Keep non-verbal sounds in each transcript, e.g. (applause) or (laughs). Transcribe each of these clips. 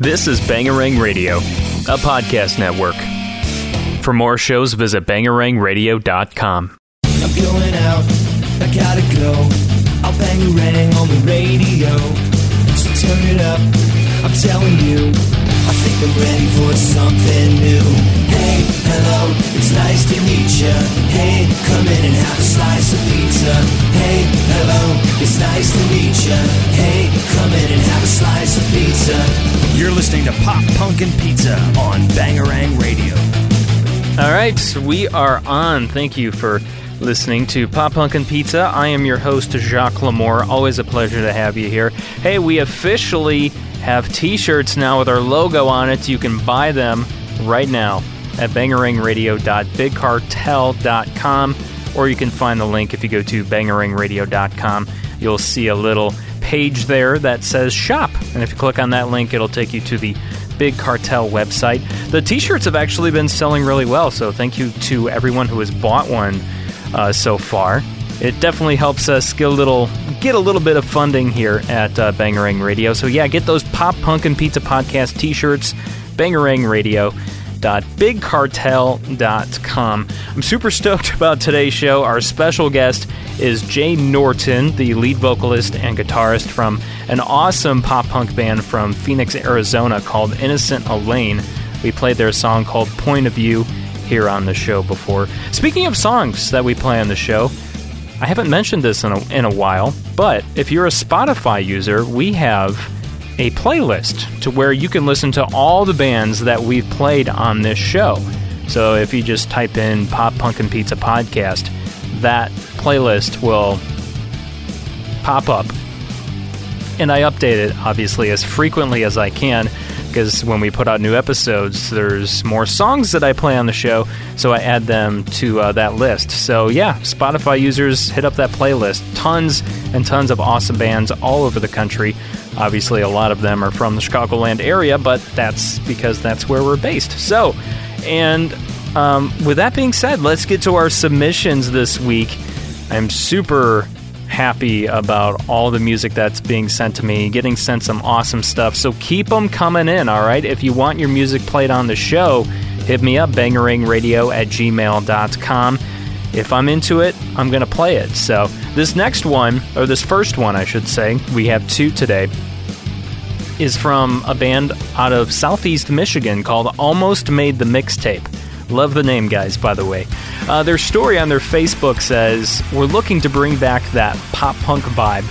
This is Bangarang Radio, a podcast network. For more shows, visit bangarangradio.com. I'm going out, I gotta go. I'll bangarang on the radio. So turn it up, I'm telling you. I think I'm ready for something new. Hey, hello, it's nice to meet ya. Hey, come in and have a slice of pizza. Hey, hello, it's nice to meet ya. Hey, come in and have a slice of pizza. You're listening to Pop Punkin' Pizza on Bangarang Radio. All right, we are on. Thank you for listening to Pop and Pizza. I am your host, Jacques Lamour. Always a pleasure to have you here. Hey, we officially have t shirts now with our logo on it. You can buy them right now at bangarangradio.bigcartel.com, or you can find the link if you go to bangarangradio.com. You'll see a little page there that says shop. And if you click on that link, it'll take you to the Big Cartel website. The t shirts have actually been selling really well, so thank you to everyone who has bought one uh, so far. It definitely helps us get a little get a little bit of funding here at uh, Radio. So yeah, get those Pop Punk and Pizza Podcast T-shirts. Bangarang Radio bigcartel.com. I'm super stoked (laughs) about today's show. Our special guest is Jay Norton, the lead vocalist and guitarist from an awesome pop punk band from Phoenix, Arizona called Innocent Elaine. We played their song called Point of View here on the show before. Speaking of songs that we play on the show, I haven't mentioned this in a, in a while, but if you're a Spotify user, we have a playlist to where you can listen to all the bands that we've played on this show. So if you just type in Pop Punk and Pizza Podcast, that playlist will pop up. And I update it, obviously, as frequently as I can because when we put out new episodes, there's more songs that I play on the show, so I add them to uh, that list. So, yeah, Spotify users, hit up that playlist. Tons and tons of awesome bands all over the country. Obviously, a lot of them are from the Chicagoland area, but that's because that's where we're based. So, and um, with that being said, let's get to our submissions this week. I'm super happy about all the music that's being sent to me, getting sent some awesome stuff. So keep them coming in, all right? If you want your music played on the show, hit me up, bangarangradio at gmail.com. If I'm into it, I'm going to play it. So this next one, or this first one, I should say, we have two today, is from a band out of southeast Michigan called Almost Made the Mixtape. Love the name, guys, by the way. Uh, their story on their Facebook says, We're looking to bring back that pop punk vibe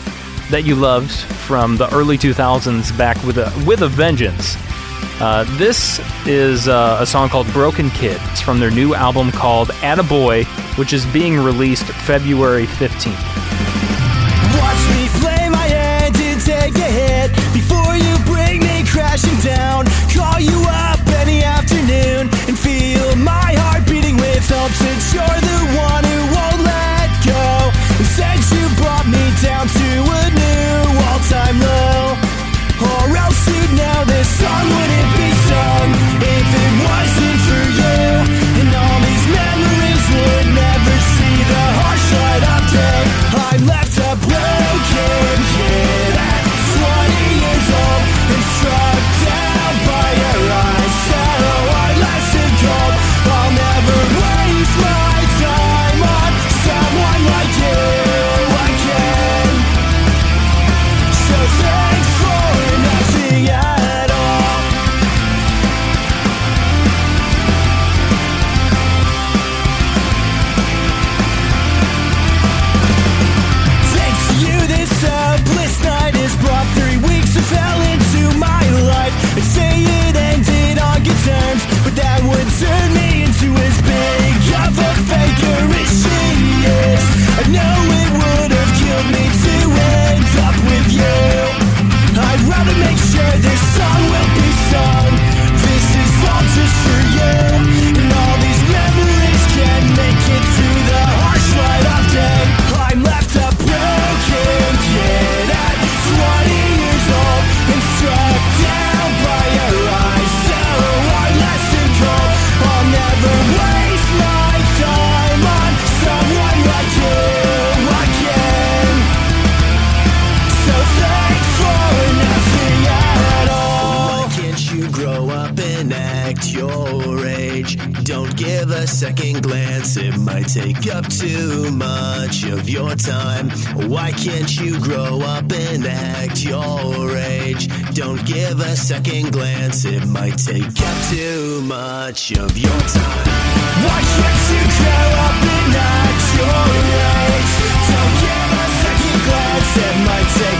that you loved from the early 2000s back with a, with a vengeance. Uh, this is uh, a song called Broken Kid. It's from their new album called Attaboy, which is being released February 15th. Watch me play my hand and take a hit before you bring me crashing down. Call you up any afternoon you're the might take up too much of your time. Why can't you grow up and act your age? Don't give a second glance, it might take up too much of your time. Why can't you grow up and act your age? Don't give a second glance, it might take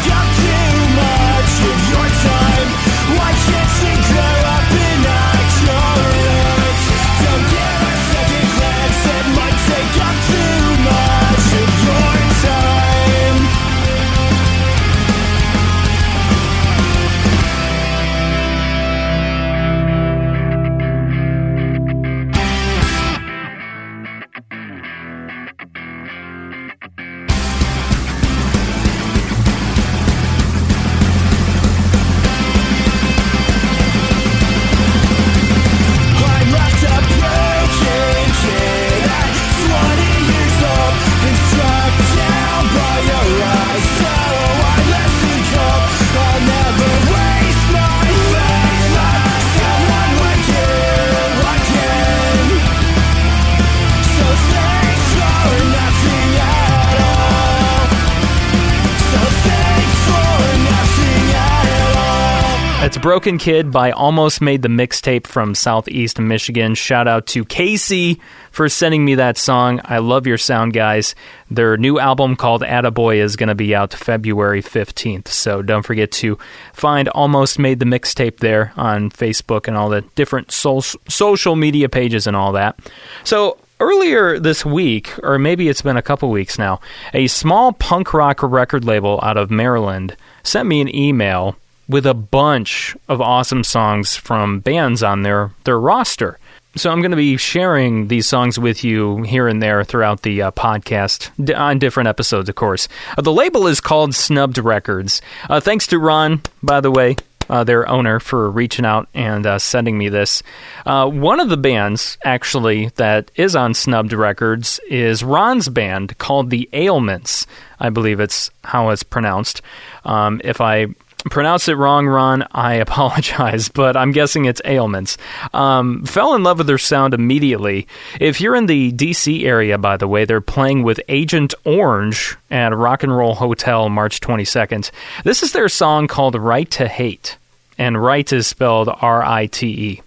Broken Kid by Almost Made the Mixtape from Southeast Michigan. Shout out to Casey for sending me that song. I love your sound, guys. Their new album called Attaboy is going to be out February 15th. So don't forget to find Almost Made the Mixtape there on Facebook and all the different so- social media pages and all that. So Earlier this week, or maybe it's been a couple weeks now, a small punk rock record label out of Maryland sent me an email with a bunch of awesome songs from bands on their, their roster. So I'm going to be sharing these songs with you here and there throughout the uh, podcast d- on different episodes, of course. Uh, the label is called Snubbed Records. Uh, thanks to Ron, by the way, uh, their owner, for reaching out and uh, sending me this. Uh, one of the bands, actually, that is on Snubbed Records is Ron's band called The Ailments. I believe it's how it's pronounced. Um, if I pronounce it wrong, Ron, I (laughs) apologize, but I'm guessing it's ailments. Um, fell in love with their sound immediately. If you're in the DC area, by the way, they're playing with Agent Orange at Rock and Roll Hotel March 22nd. This is their song called Rite to Hate, and right is spelled R I T E.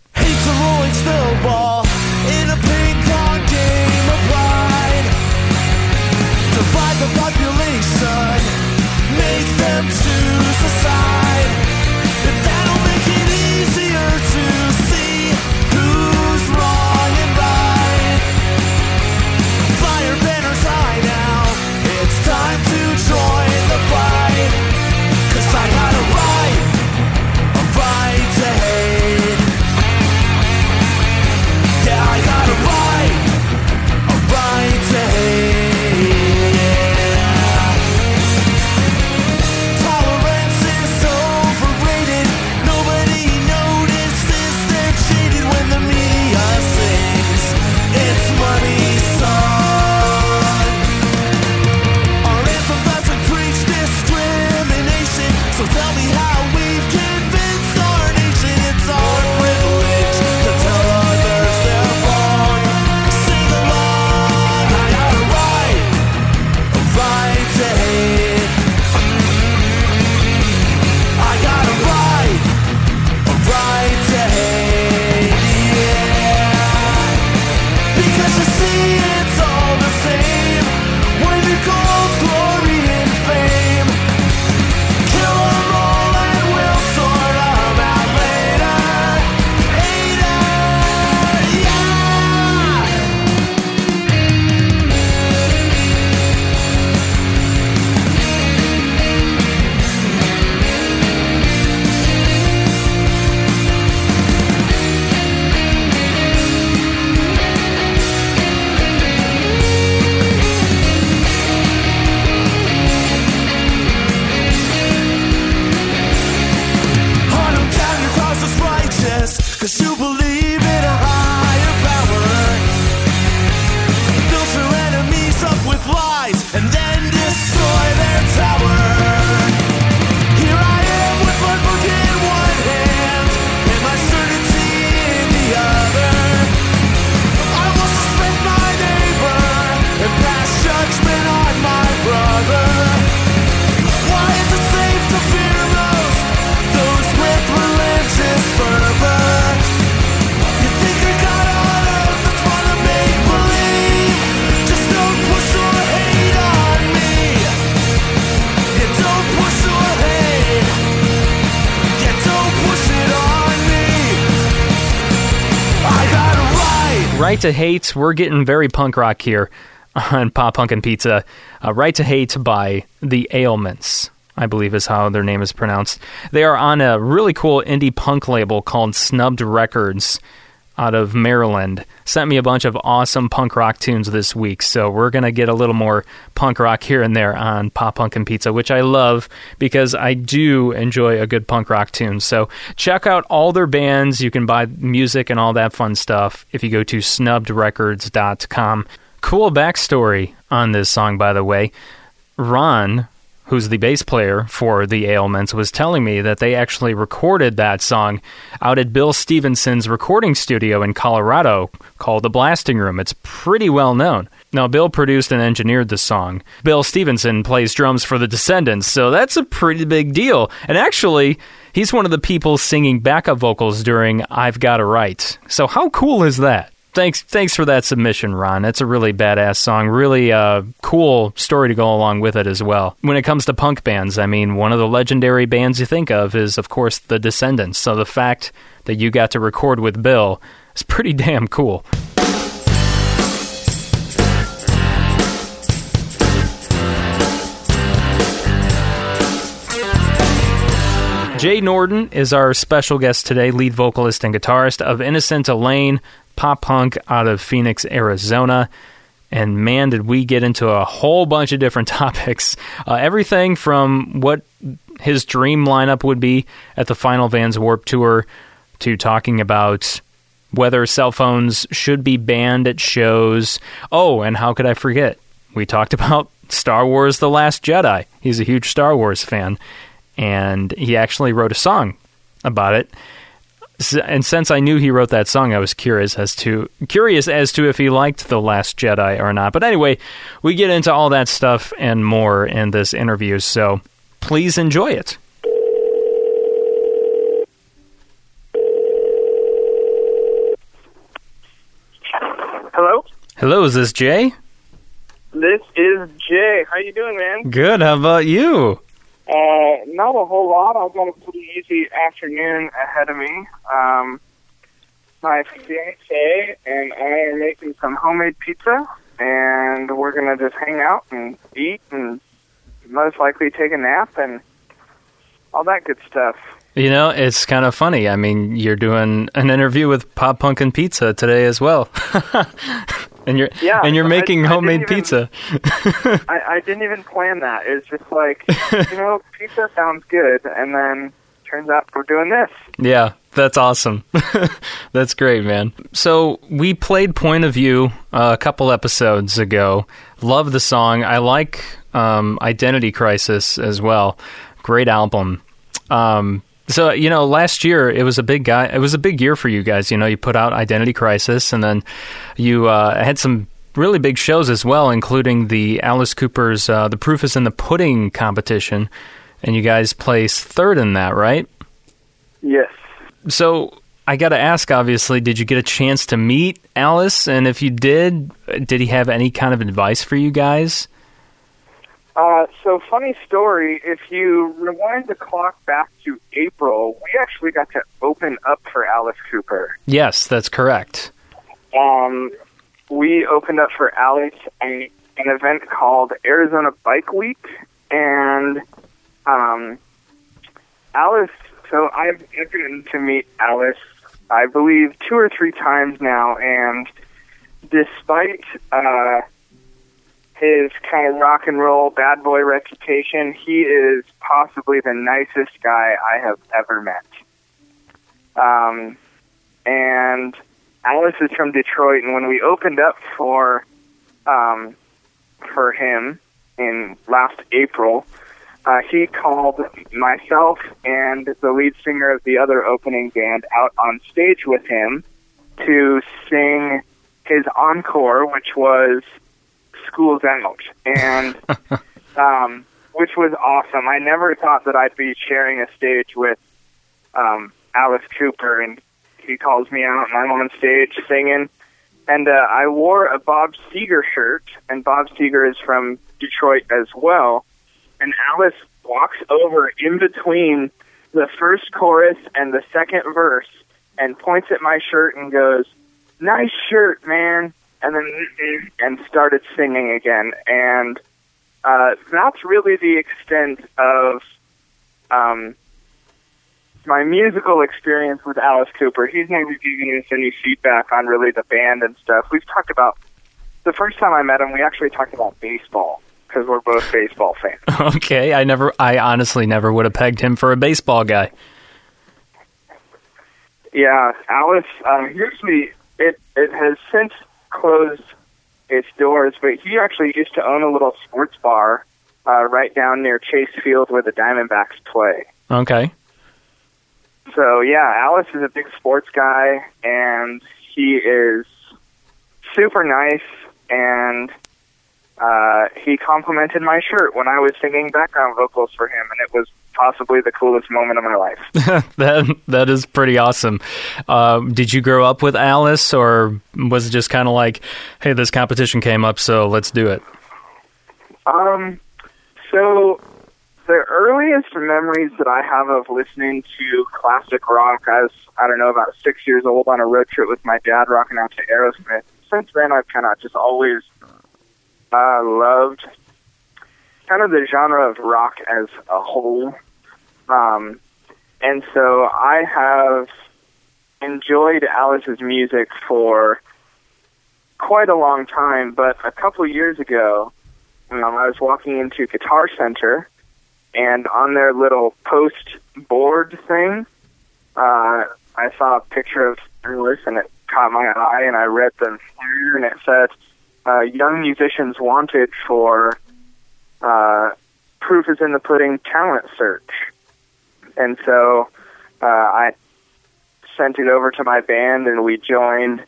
Rite to Hate, we're getting very punk rock here on Pop Punk and Pizza. Uh, Rite to Hate by The Ailments, I believe is how their name is pronounced. They are on a really cool indie punk label called Snubbed Records out of Maryland. Sent me a bunch of awesome punk rock tunes this week, so we're going to get a little more punk rock here and there on Pop Punk and Pizza, which I love because I do enjoy a good punk rock tune. So check out all their bands. You can buy music and all that fun stuff if you go to snubbedrecords.com. Cool backstory on this song, by the way. Ron, who's the bass player for The Ailments, was telling me that they actually recorded that song out at Bill Stevenson's recording studio in Colorado called The Blasting Room. It's pretty well known. Now, Bill produced and engineered the song. Bill Stevenson plays drums for The Descendents, so that's a pretty big deal. And actually, he's one of the people singing backup vocals during I've Got a Right. So, how cool is that? Thanks thanks for that submission, Ron. That's a really badass song. Really uh, cool story to go along with it as well. When it comes to punk bands, I mean, one of the legendary bands you think of is, of course, The Descendents. So the fact that you got to record with Bill is pretty (laughs) damn cool. Jay Norton is our special guest today, lead vocalist and guitarist of Innocent Elaine, pop punk out of Phoenix, Arizona. And man, did we get into a whole bunch of different (laughs) topics. Uh, everything from what his dream lineup would be at the Final Vans Warp Tour to talking about whether cell phones should be banned at shows. Oh, and how could I forget? We talked (laughs) about Star Wars The Last Jedi. He's a huge Star Wars fan and he actually wrote a song about it. And since I knew he wrote that song, I was curious as to curious as to if he liked The Last Jedi or not. But anyway, we get into all that stuff and more in this interview, so please enjoy it. Hello? Hello, is this Jay? This is Jay. How you doing, man? Good. How about you? Uh, not a whole lot. I've got a pretty easy afternoon ahead of me. Um, my fiance and I are making some homemade pizza, and we're gonna just hang out and eat, and most likely take a nap and all that good stuff. You know, it's kind of funny. I mean, you're doing an interview with Pop Punk and Pizza today as well. (laughs) and you're Yeah, and you're making I homemade even- pizza. (laughs) I, I didn't even plan that. It's just like, you know, (laughs) pizza sounds good, and then turns out we're doing this. Yeah, that's awesome. that's great, man. So we played Point of View uh, a couple episodes ago. Love the song. I like um, Identity Crisis as well. Great album. Um, so you know, last year it was a big guy. It was a big year for you guys. You know, you put out Identity Crisis, and then you uh, had some really big shows as well, including the Alice Cooper's uh, "The Proof Is in the Pudding" competition, and you guys placed third in that, right? Yes. So I got to ask, obviously, did you get a chance to meet Alice? And if you did, did he have any kind of advice for you guys? Uh, so funny story. If you rewind the clock back to April, we actually got to open up for Alice Cooper. Yes, that's correct. Um, we opened up for Alice at an event called Arizona Bike Week, and um, Alice. So I've I've gotten to meet Alice, I believe, two or three times now, and despite uh, his kind of rock and roll bad boy reputation, he is possibly the nicest guy I have ever met. Um, and Alice is from Detroit, and when we opened up for um, for him in last April, uh, he called myself and the lead singer of the other opening band out on stage with him to sing his encore, which was "School's Out," and (laughs) um, which was awesome. I never thought that I'd be sharing a stage with um, Alice Cooper, and he calls me out, and I'm on stage singing. And uh, I wore a Bob Seger shirt, and Bob Seger is from Detroit as well. And Alice walks over in between the first chorus and the second verse and points at my shirt and goes, nice shirt, man, and then and started singing again. And uh, that's really the extent of um, my musical experience with Alice Cooper. He's never given us any feedback on really the band and stuff. We've talked about the first time I met him. We actually talked about baseball because we're both baseball fans. (laughs) Okay, I never, I honestly never would have pegged him for a baseball guy. Yeah, Alice. Uh, usually, it it has since closed its doors, but he actually used to own a little sports bar uh, right down near Chase Field where the Diamondbacks play. Okay. So yeah, Alice is a big sports guy, and he is super nice. And uh, he complimented my shirt when I was singing background vocals for him, and it was possibly the coolest moment of my life. (laughs) that that is pretty awesome. Uh, did you grow up with Alice, or was it just kind of like, hey, this competition came up, so let's do it? Um, so the earliest memories that I have of listening to classic rock, I was I don't know about six years old on a road trip with my dad, rocking out to Aerosmith. Since then, I've kind of just always uh, loved kind of the genre of rock as a whole. Um, and so I have enjoyed Alice's music for quite a long time, but a couple of years ago, um, I was walking into Guitar Center, and on their little post board thing, uh, I saw a picture of Alice, and it caught my eye, and I read the flyer, and it said, uh, "Young musicians wanted for uh, proof is in the pudding talent search." And so uh, I sent it over to my band, and we joined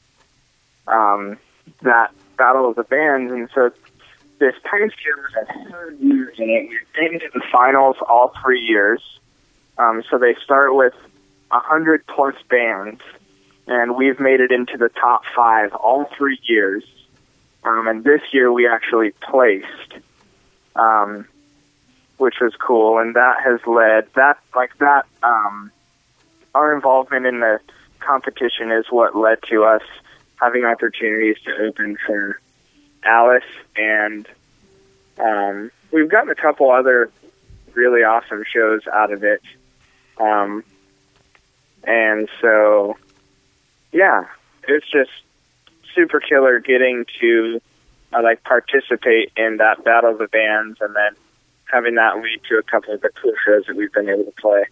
um, that battle of the bands. And so this past year was a third year in it. We made it to the finals all three years. Um, so they start with a hundred plus bands, and we've made it into the top five all three years. Um, and this year we actually placed, um, which was cool, and that has led that like that. Um, our involvement in the competition is what led to us having opportunities to open for Alice, and um, we've gotten a couple other really awesome shows out of it. Um, and so, yeah, it's just super killer getting to uh, like participate in that battle of the bands, and then having that lead to a couple of the cool shows that we've been able to play.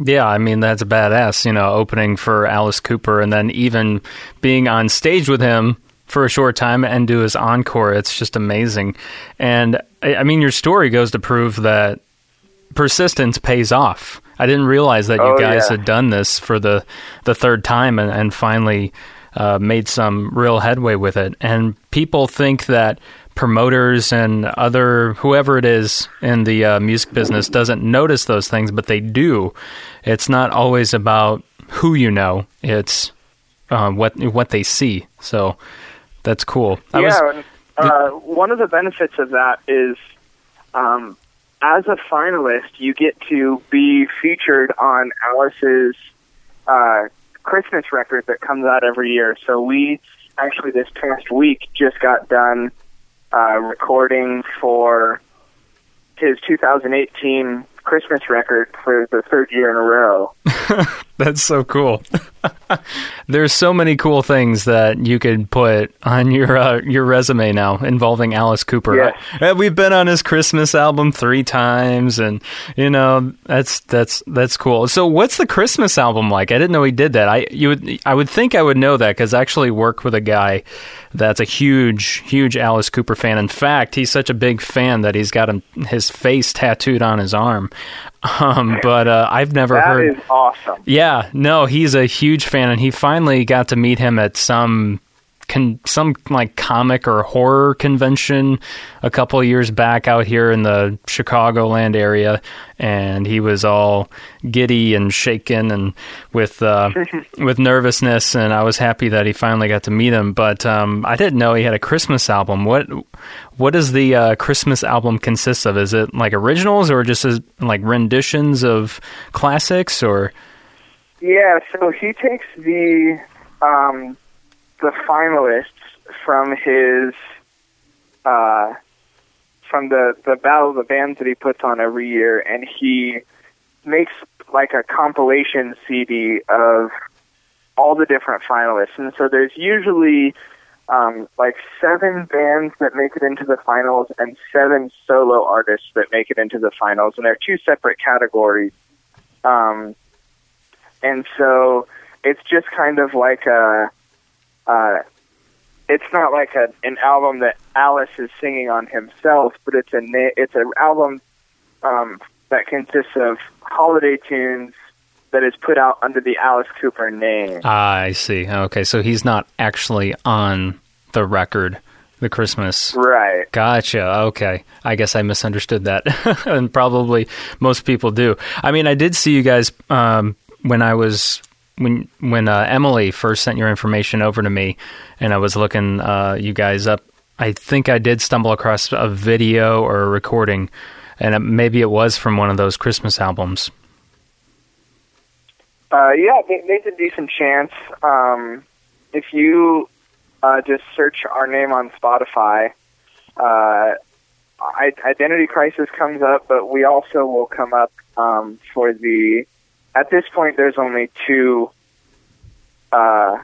Yeah, I mean that's badass. You know, opening for Alice Cooper, and then even being on stage with him for a short time and do his encore. It's just amazing. And I I mean, your story goes to prove that persistence pays off. I didn't realize that you Oh, guys yeah. had done this for the the third time and, and finally uh, made some real headway with it. And people think that promoters and other whoever it is in the uh, music business doesn't notice those things, but they do. It's not always about who you know; it's uh, what what they see. So that's cool. I yeah, and, uh, one of the benefits of that is, um, as a finalist, you get to be featured on Alice's uh, Christmas record that comes out every year. So we actually this past week just got done uh, recording for his 2018 Christmas record for the third year in a row. (laughs) That's so cool. (laughs) There's so many cool things that you could put on your uh, your resume now involving Alice Cooper. Yes. Uh, We've been on his Christmas album three times, and you know that's that's that's cool. So, what's the Christmas album like? I didn't know he did that. I you would I would think I would know that because I actually work with a guy that's a huge huge Alice Cooper fan. In fact, he's such a big fan that he's got him, his face tattooed on his arm. (laughs) Um, but uh, I've never That heard. is awesome. Yeah, no, he's a huge fan, and he finally got to meet him at some con- some like comic or horror convention a couple of years back out here in the Chicagoland area, and he was all giddy and shaken and with uh, (laughs) with nervousness, and I was happy that he finally got to meet him. But um, I didn't know he had a Christmas album. What what does the uh, Christmas album consist of? Is it like originals or just as, like renditions of classics or? Yeah, so he takes the um, the finalists from his uh, from the the battle of the bands that he puts on every year, and he makes like a compilation CD of all the different finalists. And so there's usually um, like seven bands that make it into the finals and seven solo artists that make it into the finals, and they're two separate categories. Um, and so it's just kind of like a, uh, it's not like a, an album that Alice is singing on himself, but it's a it's an album um, that consists of holiday tunes that is put out under the Alice Cooper name. Ah, I see. Okay, so he's not actually on the record, the Christmas. Right. Gotcha. Okay. I guess I misunderstood that. (laughs) and probably most people do. I mean, I did see you guys um, when I was when when uh, Emily first sent your information over to me, and I was looking uh, you guys up. I think I did stumble across a video or a recording, and it, maybe it was from one of those Christmas albums. Uh, yeah, there's a decent chance. Um, if you uh, just search our name on Spotify, uh, Identity Crisis comes up, but we also will come up um, for the. At this point, there's only two uh,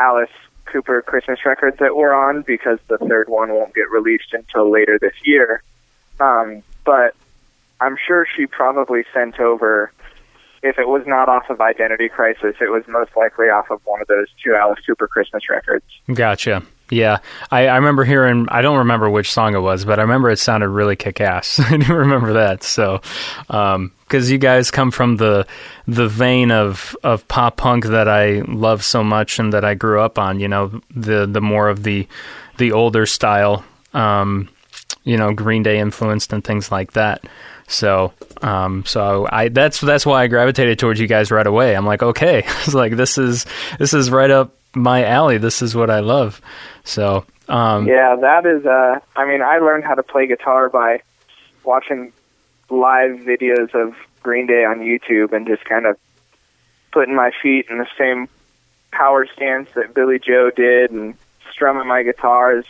Alice Cooper Christmas records that we're on because the third one won't get released until later this year. Um, but I'm sure she probably sent over if it was not off of Identity Crisis, it was most likely off of one of those two Alice Cooper Christmas records. Gotcha. Yeah, I, I remember hearing. I don't remember which song it was, but I remember it sounded really kick-ass. (laughs) I do remember that. So, because um, you guys come from the the vein of of pop punk that I love so much and that I grew up on. You know, the the more of the the older style. Um, you know, Green Day influenced and things like that. So, um, so I that's that's why I gravitated towards you guys right away. I'm like, okay, (laughs) it's like this is this is right up my alley. This is what I love. So, um, yeah, that is. Uh, I mean, I learned how to play guitar by watching live videos of Green Day on YouTube and just kind of putting my feet in the same power stance that Billie Joe did and strumming my guitars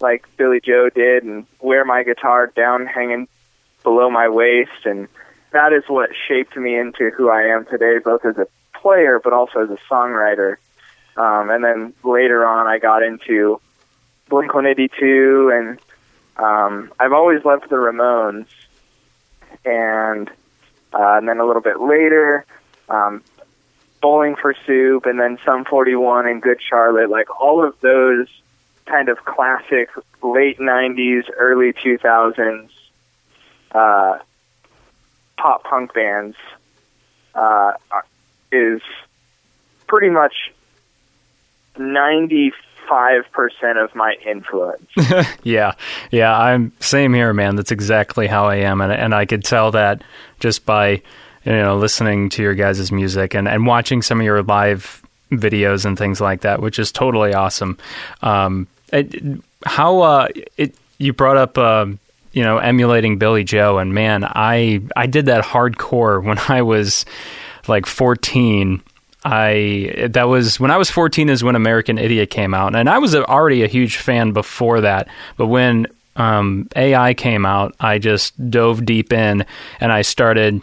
like Billie Joe did and wear my guitar down hanging below my waist, and that is what shaped me into who I am today, both as a player but also as a songwriter. Um, and then later on, I got into Blink 182, and um, I've always loved the Ramones. And uh, and then a little bit later, um, Bowling for Soup, and then Sum 41 and Good Charlotte, like all of those kind of classic late 90s, early 2000s uh, pop punk bands uh, is pretty much 95% of my influence. (laughs) yeah. Yeah, I'm same here, man. That's exactly how I am and and I could tell that just by you know listening to your guys' music and and watching some of your live videos and things like that, which is totally awesome. Um, it, how uh, it you brought up um, you know, emulating Billie Joe. And man, I I did that hardcore when I was like 14. I that was when I was 14 is when American Idiot came out, and I was already a huge fan before that. But when um, AI came out, I just dove deep in, and I started,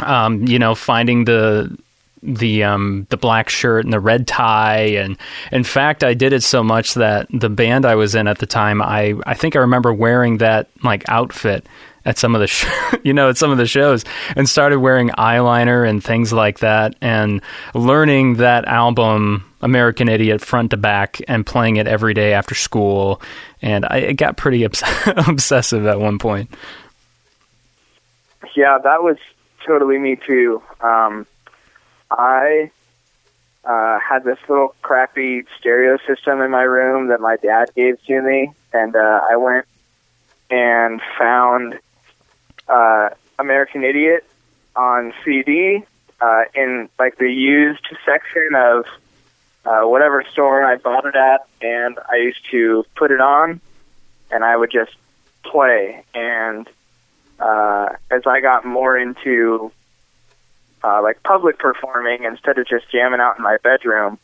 um, you know, finding the the um, the black shirt and the red tie and in fact I did it so much that the band I was in at the time I I think I remember wearing that like outfit at some of the (laughs) sh- you know at some of the shows and started wearing eyeliner and things like that and learning that album American Idiot front to back and playing it every day after school and I it got pretty obs- (laughs) obsessive at one point. Yeah, that was totally me too. Um, I uh, had this little crappy stereo system in my room that my dad gave to me, and uh, I went and found uh, American Idiot on CD uh, in like the used section of uh, whatever store I bought it at, and I used to put it on, and I would just play. And uh, as I got more into uh, like public performing instead of just jamming out in my bedroom.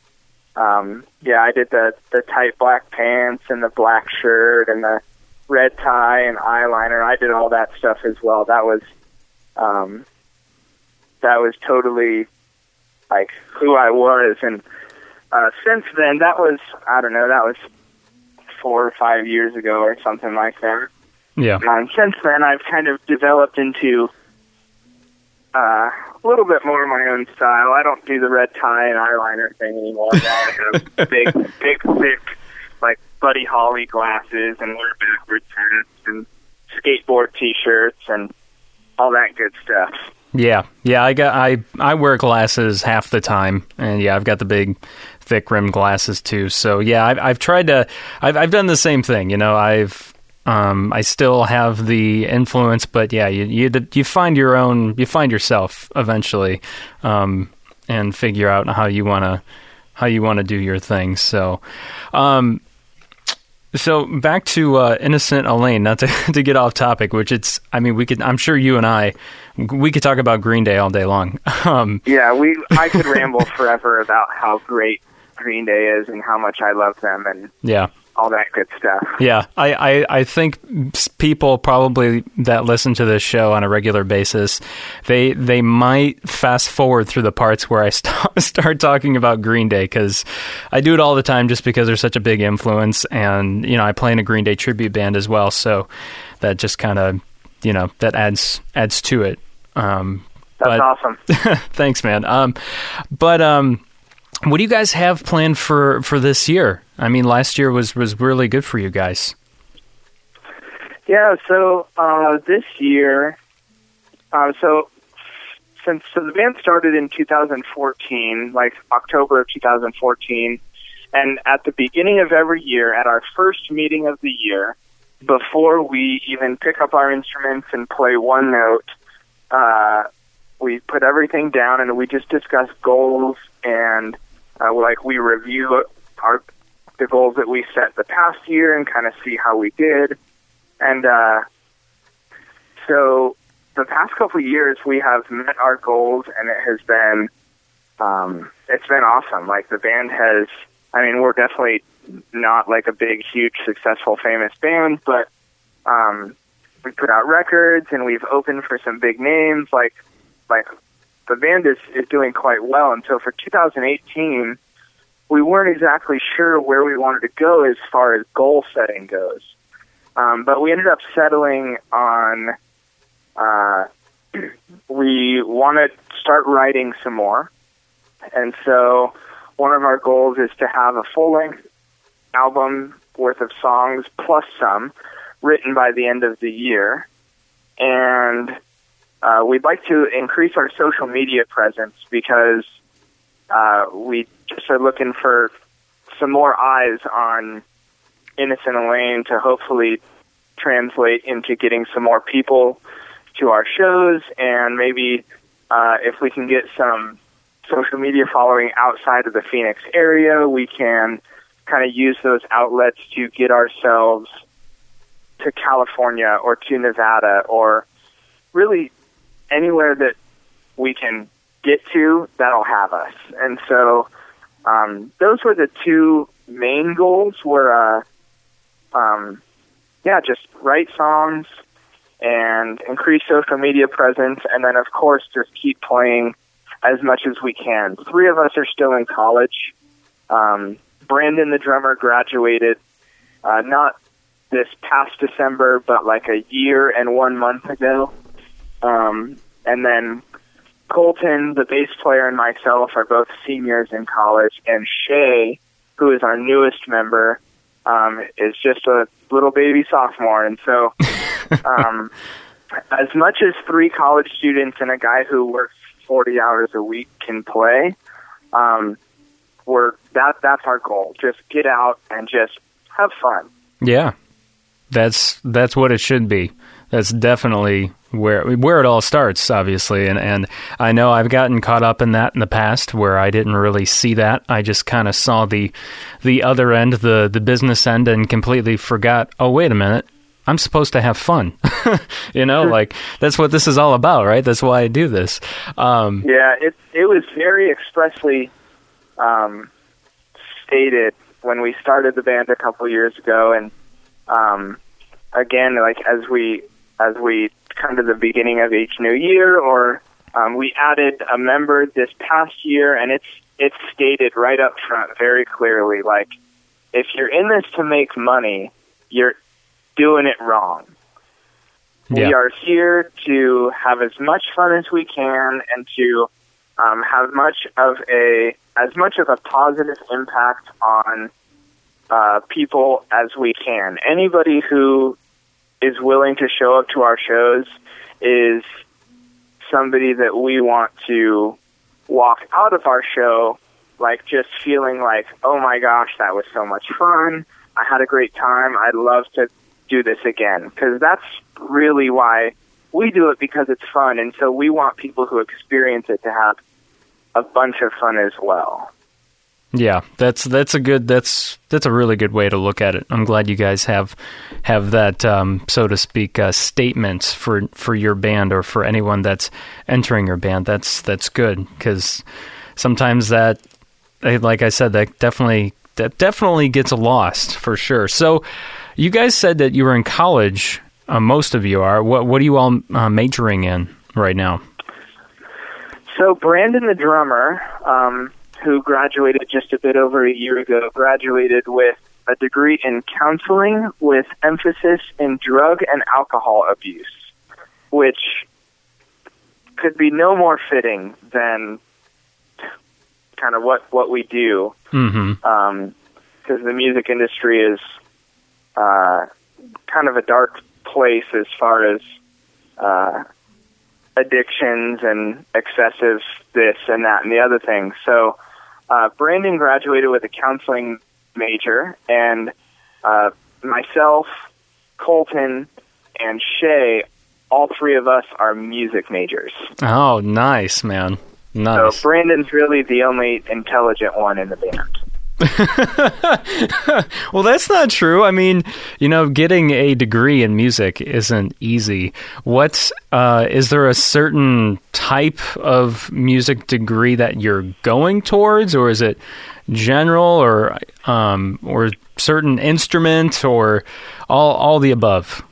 um, yeah, I did the the tight black pants and the black shirt and the red tie and eyeliner. I did all that stuff as well. That was um, that was totally like who I was. And uh, since then, that was I don't know, that was four or five years ago or something like that. Yeah. Um, since then, I've kind of developed into uh, a little bit more of my own style. I don't do the red tie and eyeliner thing anymore. (laughs) I have big, big, thick, like Buddy Holly glasses and wear backwards hats and skateboard T-shirts and all that good stuff. Yeah, yeah. I got I I wear glasses half the time, and yeah, I've got the big, thick rim glasses too. So yeah, I've I've tried to I've I've done the same thing. You know, I've um I still have the influence, but yeah, you you you find your own you find yourself eventually, um, and figure out how you wanna how you want to do your thing. So, um, so back to uh, innocent Elaine, not to (laughs) to get off topic, which it's. I mean, we could. I'm sure you and I, we could talk about Green Day all day long. (laughs) Um, Yeah, we. I could ramble (laughs) forever about how great Green Day is and how much I love them and yeah, all that good stuff. yeah. I, I I think people probably that listen to this show on a regular basis, they they might fast forward through the parts where I (laughs) start start talking about Green Day because I do it all the time just because they're such a big influence, and you know I play in a Green Day tribute band as well, so that just kind of you know that adds adds to it. Um, That's but- awesome. (laughs) Thanks, man. Um, but um, what do you guys have planned for for this year? I mean, last year was was really good for you guys. Yeah, so uh, this year, uh, so since so the band started in 2014, like October of 2014, and at the beginning of every year, at our first meeting of the year, before we even pick up our instruments and play one note, uh, we put everything down and we just discuss goals and uh, like we review our the goals that we set the past year and kind of see how we did. And uh, so the past couple of years, we have met our goals, and it has been um, it's been awesome. Like the band has, I mean, we're definitely not like a big, huge, successful, famous band, but um, we put out records, and we've opened for some big names. Like like the band is is doing quite well. And so for 2018, we weren't exactly sure where we wanted to go as far as goal setting goes. Um, but we ended up settling on uh, (clears throat) we want to start writing some more. And so one of our goals is to have a full length album worth of songs plus some written by the end of the year. And uh, we'd like to increase our social media presence because uh, we just are looking for some more eyes on Innocent Elaine to hopefully translate into getting some more people to our shows and maybe uh, if we can get some social media following outside of the Phoenix area, we can kind of use those outlets to get ourselves to California or to Nevada or really anywhere that we can get to that'll have us. And so um, those were the two main goals were uh, um, yeah, just write songs and increase social media presence and then of course just keep playing as much as we can. Three of us are still in college. Um, Brandon, the drummer, graduated uh, not this past December, but like a year and one month ago. Um, and then Colton, the bass player, and myself are both seniors in college. And Shay, who is our newest member, um, is just a little baby sophomore. And so, (laughs) um, as much as three college students and a guy who works 40 hours a week can play, um, we're that that's our goal. Just get out and just have fun. Yeah, that's that's what it should be. That's definitely where where it all starts, obviously. And and I know I've gotten caught up in that in the past, where I didn't really see that. I just kind of saw the the other end, the the business end, and completely forgot. Oh, wait a minute. I'm supposed to have fun, (laughs) you know. Like that's what this is all about, right? That's why I do this. Um, Yeah, it it was very expressly um, stated when we started the band a couple years ago, and um, again, like as we as we come to the beginning of each new year, or um, we added a member this past year, and it's it's stated right up front very clearly, like if you're in this to make money, you're doing it wrong. We are here to have as much fun as we can and to um, have much of a as much of a positive impact on uh, people as we can. Anybody who is willing to show up to our shows is somebody that we want to walk out of our show like just feeling like, oh my gosh, that was so much fun. I had a great time. I'd love to do this again because that's really why we do it because it's fun, and so we want people who experience it to have a bunch of fun as well. Yeah, that's that's a good that's that's a really good way to look at it. I'm glad you guys have have that um, so to speak uh, statement for for your band or for anyone that's entering your band. That's that's good because sometimes that like I said that definitely that definitely gets lost for sure. So you guys said that you were in college. Uh, most of you are. What what are you all uh, majoring in right now? So Brandon, the drummer, um, who graduated just a bit over a year ago, graduated with a degree in counseling with emphasis in drug and alcohol abuse, which could be no more fitting than kind of what what we do Mm-hmm. because the music industry is uh, kind of a dark place as far as uh, addictions and excessive this and that and the other thing. So uh, Brandon graduated with a counseling major, and uh, myself, Colton, and Shay, all three of us are music majors. Oh, nice man, nice. So Brandon's really the only intelligent one in the band. (laughs) well, that's not true. I mean, you know, getting a degree in music isn't easy. What uh, is there a certain type of music degree that you're going towards, or is it general, or um, or certain instrument, or all all the above?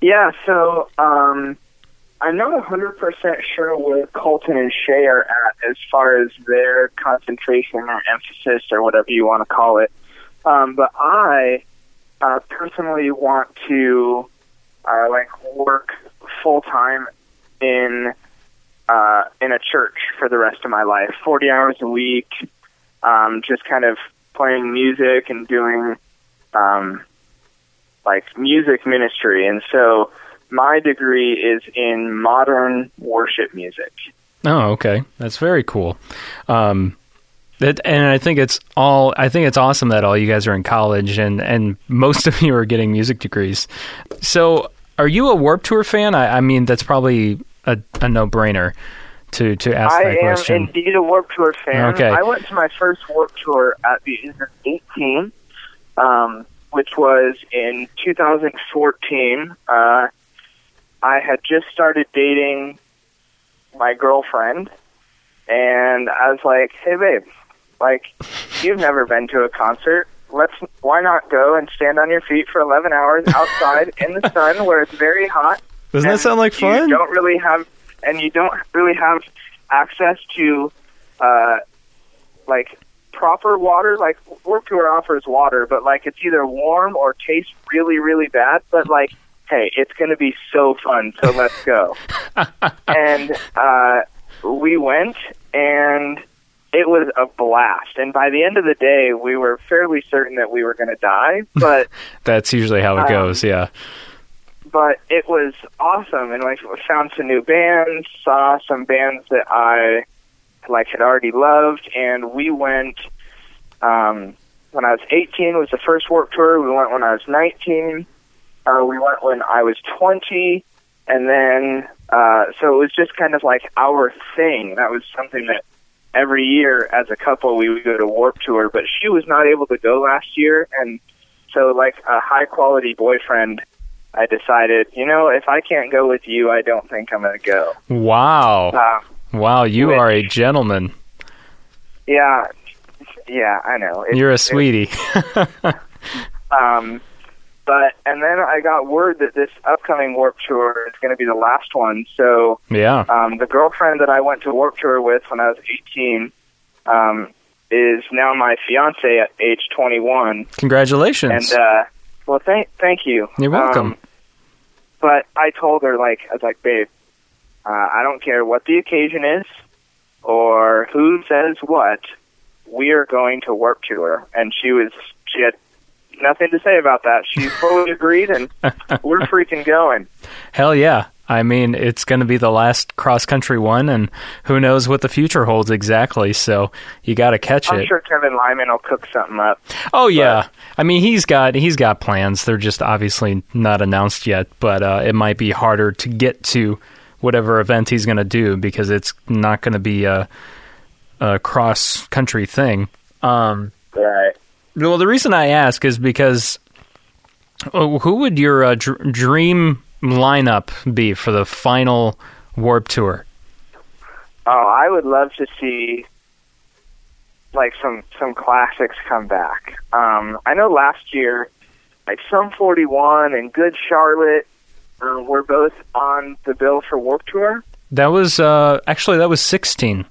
Yeah, so um, I'm not 100% sure where Colton and Shay are at as far as their concentration or emphasis or whatever you want to call it. Um, but I uh, personally want to uh, like work full time in uh, in a church for the rest of my life, 40 hours a week, um, just kind of playing music and doing um, like music ministry. And so my degree is in modern worship music. Oh, okay, that's very cool. Um, that, and I think it's all. I think it's awesome that all you guys are in college, and and most of you are getting music degrees. So, are you a Warped Tour fan? I, I mean, that's probably a, a no brainer to to ask I that question. I am indeed a Warped Tour fan. Okay. I went to my first Warped Tour at the age of 18, um, which was in 2014. Uh, I had just started dating my girlfriend, and I was like, "Hey, babe, like you've never been to a concert." Let's why not go and stand on your feet for 11 hours outside in the sun where it's very hot Doesn't that sound like fun? You don't really have, and you don't really have access to, uh, like proper water. Like Warped Tour offers water, but like it's either warm or tastes really, really bad. But like, hey, it's going to be so fun, so let's go. (laughs) and uh, we went, and it was a blast. And by the end of the day, we were fairly certain that we were going to die, but. (laughs) That's usually how it Um, goes. Yeah. but it was awesome and like found some new bands saw some bands that i like had already loved and we went um when i was 18 was the first warped tour we went when i was 19 uh we went when i was 20 and then uh so it was just kind of like our thing that was something that every year as a couple we would go to warped tour but she was not able to go last year and so like a high quality boyfriend I decided, you know, if I can't go with you, I don't think I'm going to go. Wow. Uh, wow. You which- are a gentleman. yeah, Yeah, I know. It's- You're a sweetie. (laughs) Um, but and then I got word that this upcoming Warped Tour is going to be the last one. So yeah. um, the girlfriend that I went to Warped Tour with when I was 18 um, is now my fiance at age 21. Congratulations. And uh, well, thank thank you. You're welcome. Um, but I told her like I was like, babe, uh, I don't care what the occasion is or who says what. We are going to Warped Tour, and she was she had nothing to say about that. She fully (laughs) agreed, and we're freaking going. Hell yeah. I mean, it's going to be the last cross country one, and who knows what the future holds exactly. So you got to catch it. I'm sure Kevin Lyman will cook something up. Oh yeah, I mean he's got he's got plans. They're just obviously not announced yet, but uh, it might be harder to get to whatever event he's going to do because it's not going to be a, a cross country thing. Um, Right. Well, the reason I ask is because oh, who would your uh, dr- dream lineup be for the final Warped Tour? Oh, I would love to see like some some classics come back. Um, I know last year, like Sum 41 and Good Charlotte uh, were both on the bill for Warped Tour. That was uh, actually that was sixteen.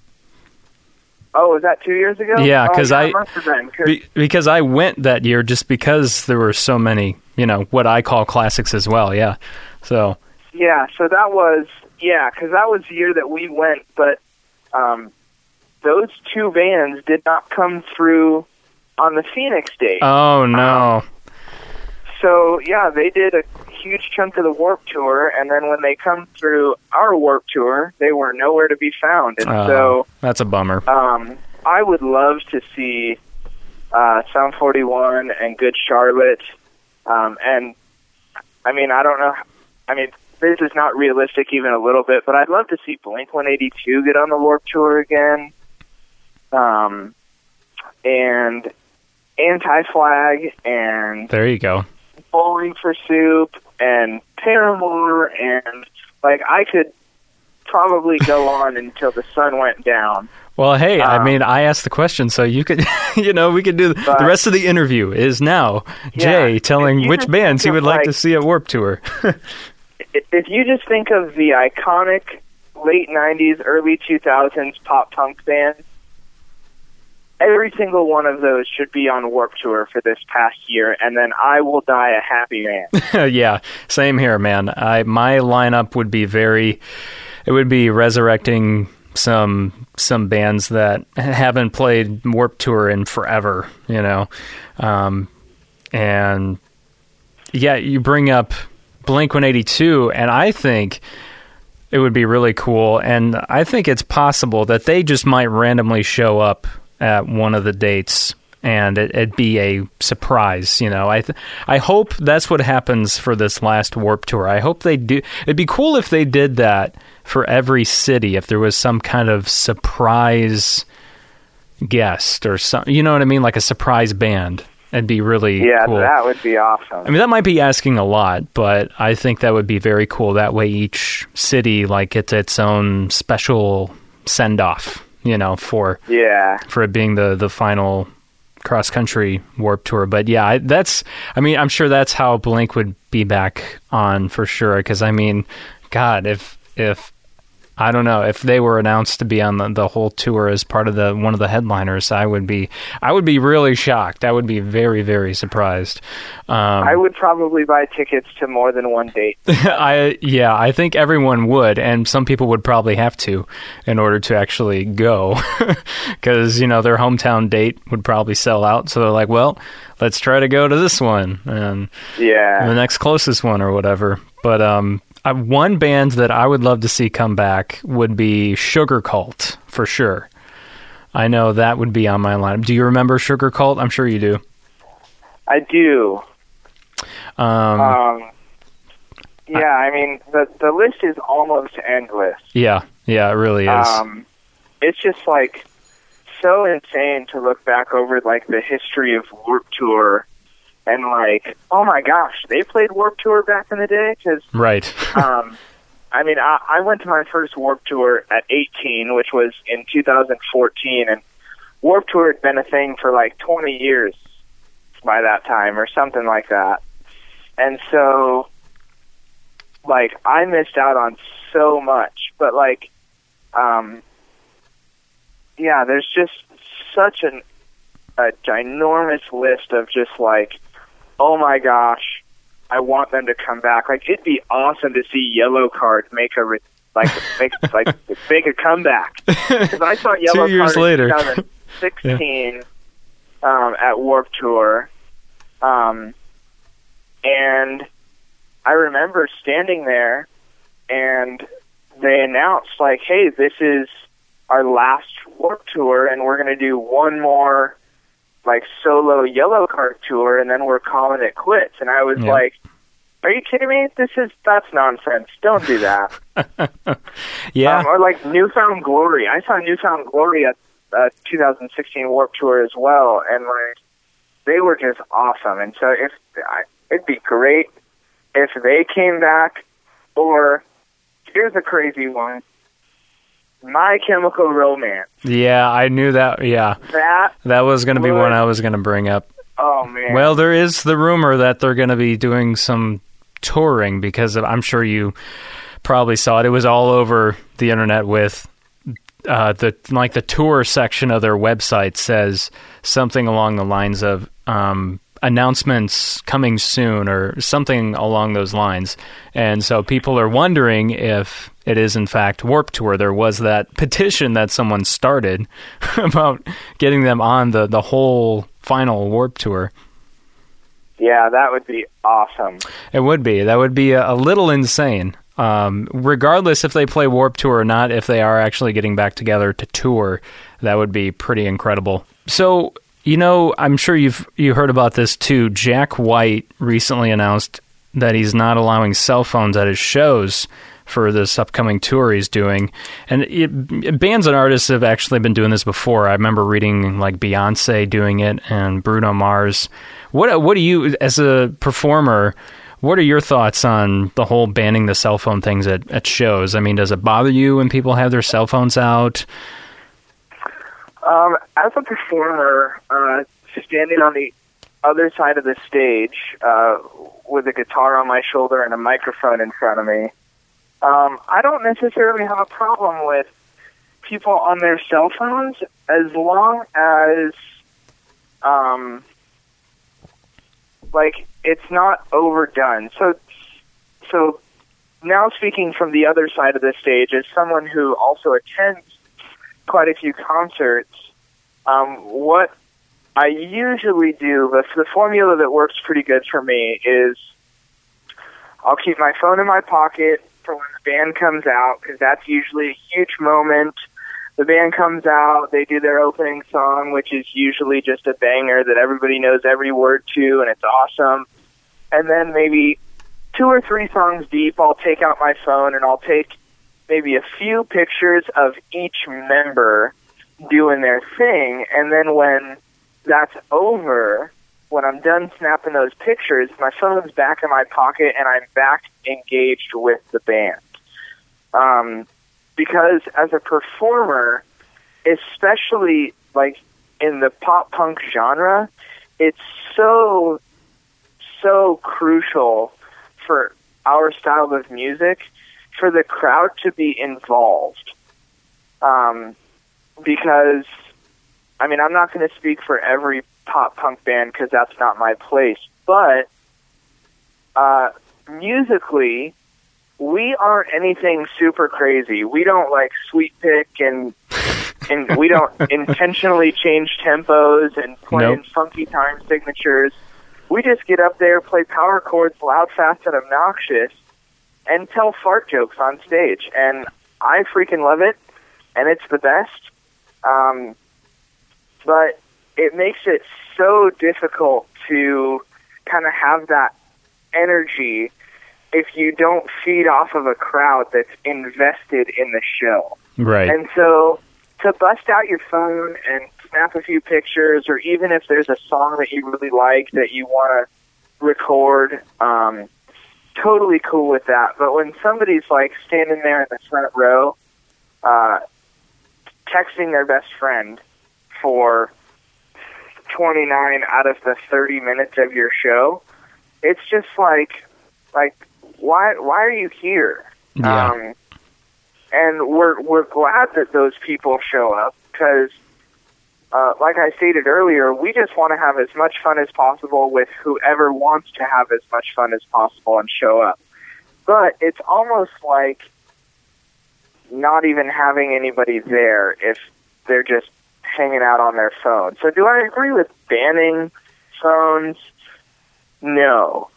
Oh, was that two years ago? Yeah, Oh, 'cause yeah, I- it must have been. 'cause- Be- because I went that year just because there were so many, you know, what I call classics as well. Yeah. So, Yeah, so that was yeah, because that was the year that we went, but um, those two bands did not come through on the Phoenix date. oh no. so yeah, they did a huge chunk of the Warped Tour, and then when they come through our Warped Tour, they were nowhere to be found. And Oh, so that's a bummer. um, I would love to see uh, Sum 41 and Good Charlotte, um, and I mean I don't know, I mean this is not realistic even a little bit, but I'd love to see Blink 182 get on the Warped Tour again, um, and Anti Flag and There you go. Bowling for Soup and Paramore and like I could probably go (laughs) on until the sun went down. Well, hey, I Um, mean, I asked the question, so you could, (laughs) you know, we could do the rest of the interview is now Jay telling which bands he would like like- to see at Warped Tour. (laughs) If you just think of the iconic late '90s, early 2000s pop punk bands, every single one of those should be on Warped Tour for this past year, and then I will die a happy man. (laughs) yeah, same here, man. I my lineup would be very it would be resurrecting some some bands that haven't played Warped Tour in forever, you know. Um and yeah, you bring up Blink 182 and I think it would be really cool and I think it's possible that they just might randomly show up at one of the dates and it, it'd be a surprise, you know. I th- I hope that's what happens for this last Warped Tour. I hope they do. It'd be cool if they did that for every city. If there was some kind of surprise guest or some, you know what I mean, like a surprise band. It'd be really Yeah, cool. that would be awesome. I mean, that might be asking a lot, but I think that would be very cool. That way, each city like gets its own special send off, you know, for yeah, for it being the the final cross country warped tour. But yeah, I, that's. I mean, I'm sure that's how Blink would be back on for sure. Because I mean, God, if if I don't know if they were announced to be on the, the whole tour as part of the one of the headliners, I would be I would be really shocked. I would be very very surprised. Um, I would probably buy tickets to more than one date. (laughs) I yeah, I think everyone would, and some people would probably have to in order to actually go, (laughs) because you know their hometown date would probably sell out. So they're like, well, let's try to go to this one and Yeah, the next closest one or whatever. But um, I, one band that I would love to see come back would be Sugarcult for sure. I know that would be on my lineup. Do you remember Sugarcult? I'm sure you do. I do. Um, Um, yeah, I mean the the list is almost endless. yeah, yeah, it really is. Um, it's just like so insane to look back over like the history of Warped Tour and like, oh my gosh, they played Warped Tour back in the day because right. (laughs) um, I mean, I, I went to my first Warped Tour at 18, which was in 2014, and Warped Tour had been a thing for like 20 years by that time, or something like that. And so, like, I missed out on so much. But like, um, yeah, there's just such an a ginormous list of just like, oh my gosh, I want them to come back. Like it'd be awesome to see Yellowcard make a re- like make (laughs) like make a comeback. Because I saw (laughs) Yellow years Card later. in 2016 um, at Warped Tour, um, and I remember standing there, and they announced like, "Hey, this is our last Warped Tour, and we're going to do one more." Like solo Yellowcard tour and then we're calling it quits and I was Yeah. like are you kidding me? This is that's nonsense. Don't do that. (laughs) Yeah. Um, or like New Found Glory. I saw New Found Glory at uh, 2016 Warped Tour as well, and like they were just awesome. And so if I, it'd be great if they came back. Or here's a crazy one: My Chemical Romance. yeah, I knew that. Yeah, That that was going to be one I was going to bring up. oh man. Well, there is the rumor that they're going to be doing some touring because of, I'm sure you probably saw it. It was all over the internet with uh, the like the tour section of their website says something along the lines of um, announcements coming soon or something along those lines. And so people are wondering if it is in fact Warped Tour. There was that petition that someone started (laughs) about getting them on the the whole final Warped Tour. yeah, that would be awesome. It would be. That would be a, a little insane. Um, regardless if they play Warped Tour or not, if they are actually getting back together to tour, that would be pretty incredible. So, you know, I'm sure you've you heard about this too. Jack White recently announced that he's not allowing cell phones at his shows for this upcoming tour he's doing. And it, bands and artists have actually been doing this before. I remember reading like Beyonce doing it and Bruno Mars. What what do you as a performer? What are your thoughts on the whole banning the cell phone things at, at shows? I mean, does it bother you when people have their cell phones out? Um, as a performer, uh, standing on the other side of the stage uh, with a guitar on my shoulder and a microphone in front of me, um, I don't necessarily have a problem with people on their cell phones as long as, um, like, it's not overdone. So, so now speaking from the other side of the stage, as someone who also attends quite a few concerts, um, what I usually do, the, the formula that works pretty good for me is I'll keep my phone in my pocket for when the band comes out, because that's usually a huge moment. The band comes out, they do their opening song, which is usually just a banger that everybody knows every word to, and it's awesome. And then maybe two or three songs deep, I'll take out my phone and I'll take maybe a few pictures of each member doing their thing, and then when that's over, when I'm done snapping those pictures, my phone's back in my pocket and I'm back engaged with the band. Um, because as a performer, especially like in the pop punk genre, it's so so crucial for our style of music for the crowd to be involved. Um, because, I mean, I'm not going to speak for every pop punk band because that's not my place, but uh, musically, we aren't anything super crazy. We don't like sweep pick and and we don't (laughs) intentionally change tempos and play in Nope. funky time signatures. We just get up there, play power chords loud, fast, and obnoxious, and tell fart jokes on stage. And I freaking love it, and it's the best. Um, but it makes it so difficult to kind of have that energy if you don't feed off of a crowd that's invested in the show. Right. And so to bust out your phone and snap a few pictures, or even if there's a song that you really like that you want to record, um, totally cool with that. But when somebody's like standing there in the front row, uh, texting their best friend for 29 out of the 30 minutes of your show, it's just like, like, why, why are you here? Yeah. Um, and we're we're glad that those people show up because, uh, like I stated earlier, we just want to have as much fun as possible with whoever wants to have as much fun as possible and show up. But it's almost like not even having anybody there if they're just hanging out on their phone. So, do I agree with banning phones? No.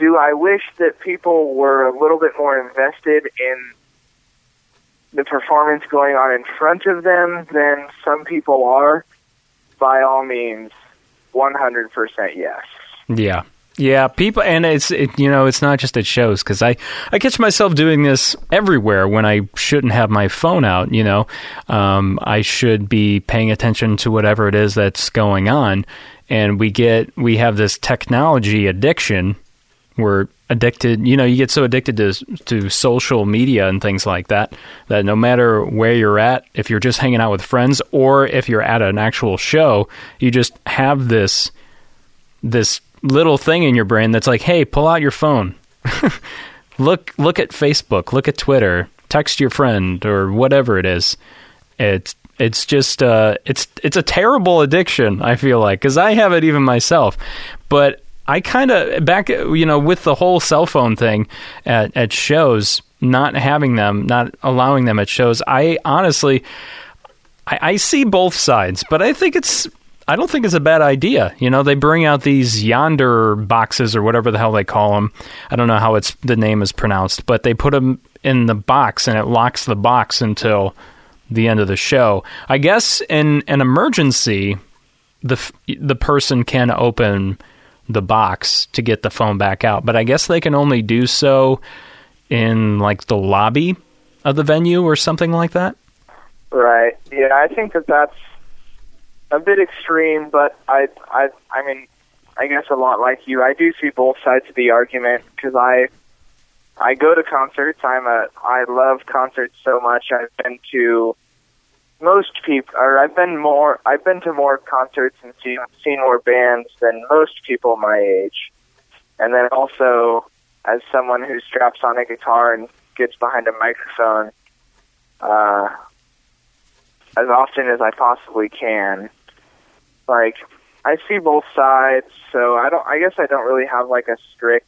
Do I wish that people were a little bit more invested in the performance going on in front of them than some people are? By all means, 100% yes. Yeah. Yeah, people, and it's it, you know it's not just at shows because I I catch myself doing this everywhere when I shouldn't have my phone out. You know, um, I should be paying attention to whatever it is that's going on, and we get we have this technology addiction. We're addicted. You know, you get so addicted to to social media and things like that that no matter where you're at, if you're just hanging out with friends or if you're at an actual show, you just have this this little thing in your brain that's like, "Hey, pull out your phone. (laughs) look look at Facebook, look at Twitter, text your friend or whatever it is." It's it's just uh it's it's a terrible addiction, I feel like, cuz I have it even myself. But I kind of back you know with the whole cell phone thing at at shows, not having them, not allowing them at shows. I honestly I, I see both sides, but I think it's I don't think it's a bad idea. You know, they bring out these Yondr boxes or whatever the hell they call them. I don't know how it's the name is pronounced, but they put them in the box and it locks the box until the end of the show. I guess in an emergency, the the person can open the box to get the phone back out, but I guess they can only do so in like the lobby of the venue or something like that. Right. Yeah, I think that that's a bit extreme, but I, I, I mean, I guess a lot like you, I do see both sides of the argument because I, I go to concerts. I'm a, I love concerts so much. I've been to most people, or I've been more, I've been to more concerts and seen seen more bands than most people my age. And then also, as someone who straps on a guitar and gets behind a microphone, uh, as often as I possibly can. Like I see both sides, so I don't. I guess I don't really have like a strict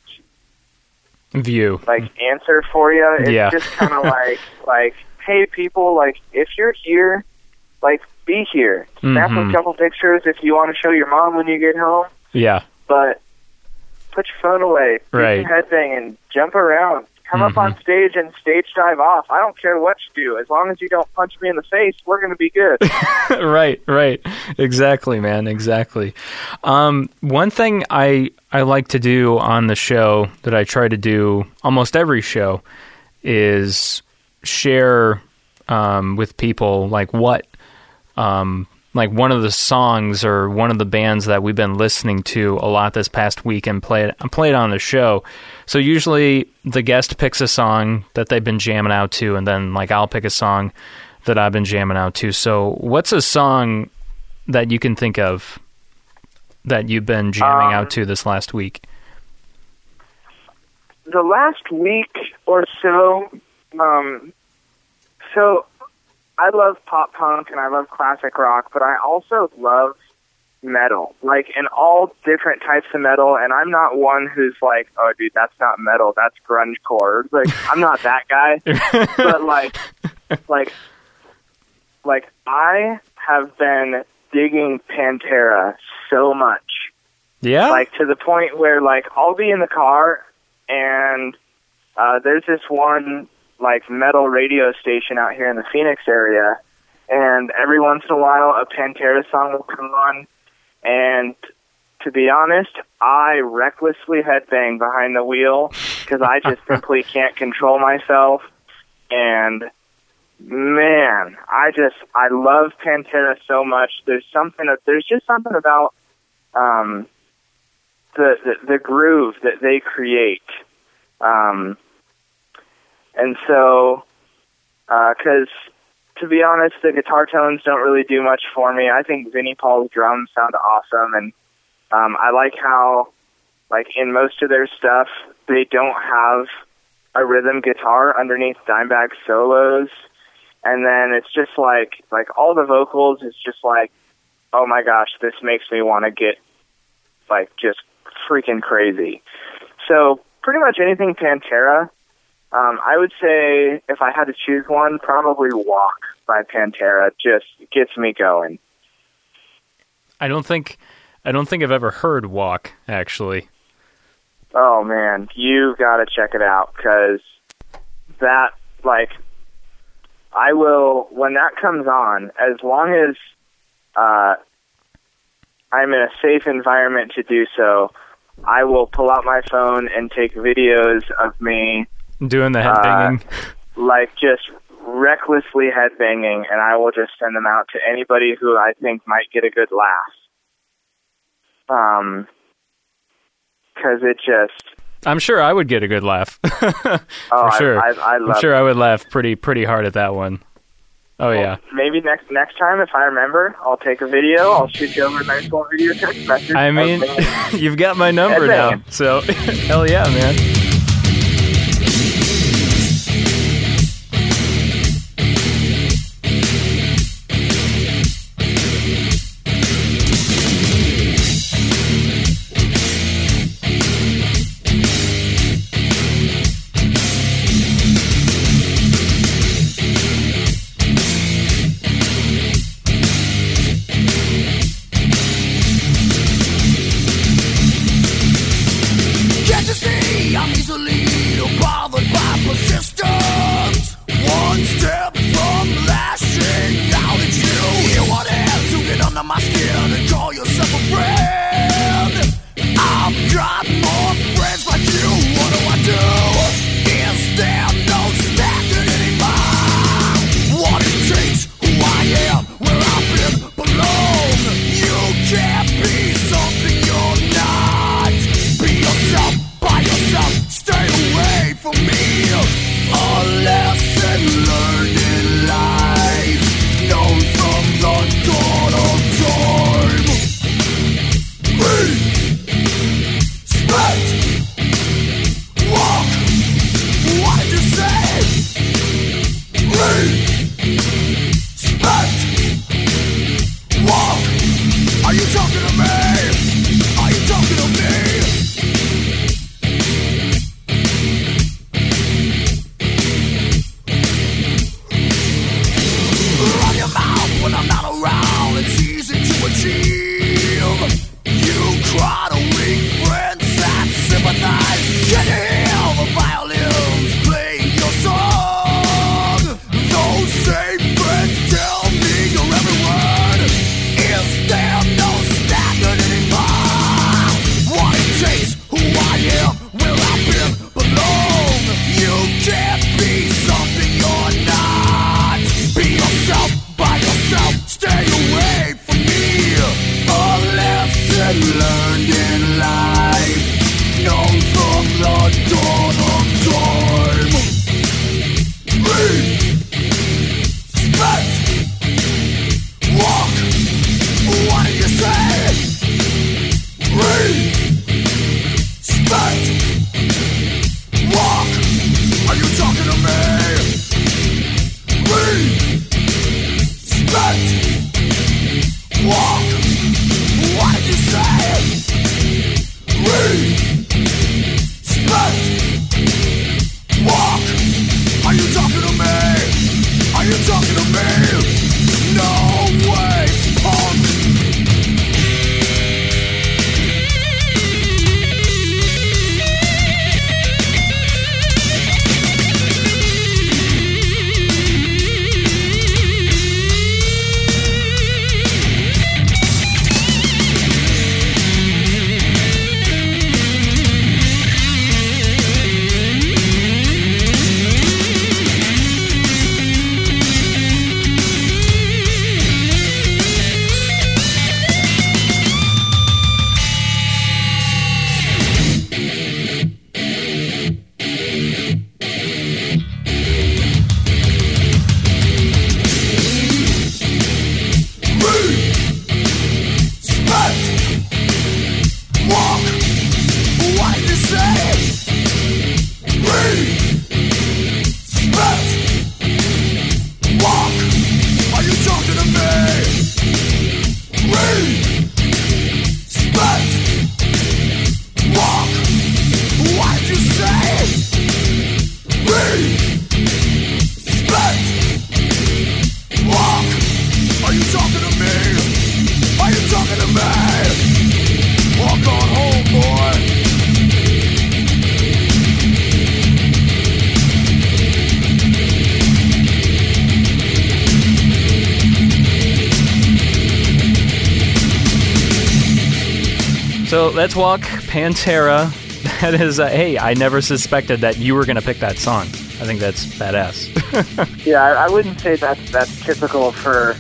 View. like answer for you. It's Yeah. just kind of (laughs) like like hey people, like if you're here, like be here. Snap Mhm. a couple pictures if you want to show your mom when you get home, Yeah. but put your phone away. Do Right. some headbang and jump around. Come up Mhm. on stage and stage dive off. I don't care what you do. As long as you don't punch me in the face, we're going to be good. (laughs) right, right. Exactly, man. Exactly. Um, one thing I I like to do on the show that I try to do almost every show is share um, with people like what um, like one of the songs or one of the bands that we've been listening to a lot this past week and play it play it on the show. So usually the guest picks a song that they've been jamming out to, and then like I'll pick a song that I've been jamming out to. So what's a song that you can think of that you've been jamming Um, out to this last week? the last week or so, um, so I love pop punk and I love classic rock, but I also love metal, like in all different types of metal. And I'm not one who's like, oh, dude, that's not metal, that's grungecore. Like, (laughs) I'm not that guy. but like, (laughs) like, like I have been digging Pantera so much Yeah. like to the point where like I'll be in the car and uh there's this one like metal radio station out here in the Phoenix area and every once in a while a Pantera song will come on and to be honest, I recklessly headbang behind the wheel because I just (laughs) simply can't control myself and man, I just I love Pantera so much. There's something there's just something about um the, the the groove that they create. Um, and so, because to be honest, the guitar tones don't really do much for me. I think Vinnie Paul's drums sound awesome, and um, I like how, like in most of their stuff, they don't have a rhythm guitar underneath Dimebag solos, and then it's just like like all the vocals is just like, oh my gosh, this makes me want to get like just freaking crazy. So pretty much anything Pantera. Um, I would say if I had to choose one, probably Walk by Pantera just gets me going. I don't think I don't think I've ever heard Walk actually. Oh man, you got to check it out cuz that like I will when that comes on as long as uh I'm in a safe environment to do so, I will pull out my phone and take videos of me Doing the Uh, headbanging. like just recklessly headbanging, and I will just send them out to anybody who I think might get a good laugh. Um, because it just I'm sure I would get a good laugh. (laughs) Oh, I- sure. I, I, love I'm sure it. I would laugh pretty pretty hard at that one. Oh yeah. Maybe next next time, if I remember, I'll take a video. I'll shoot you over a nice little video text message. I mean, (laughs) you've got my number now. So (laughs) hell yeah, man. Let's walk Pantera. (laughs) That is, uh, hey, I never suspected that you were going to pick that song. I think that's badass. (laughs) Yeah, I, I wouldn't say that's that's typical for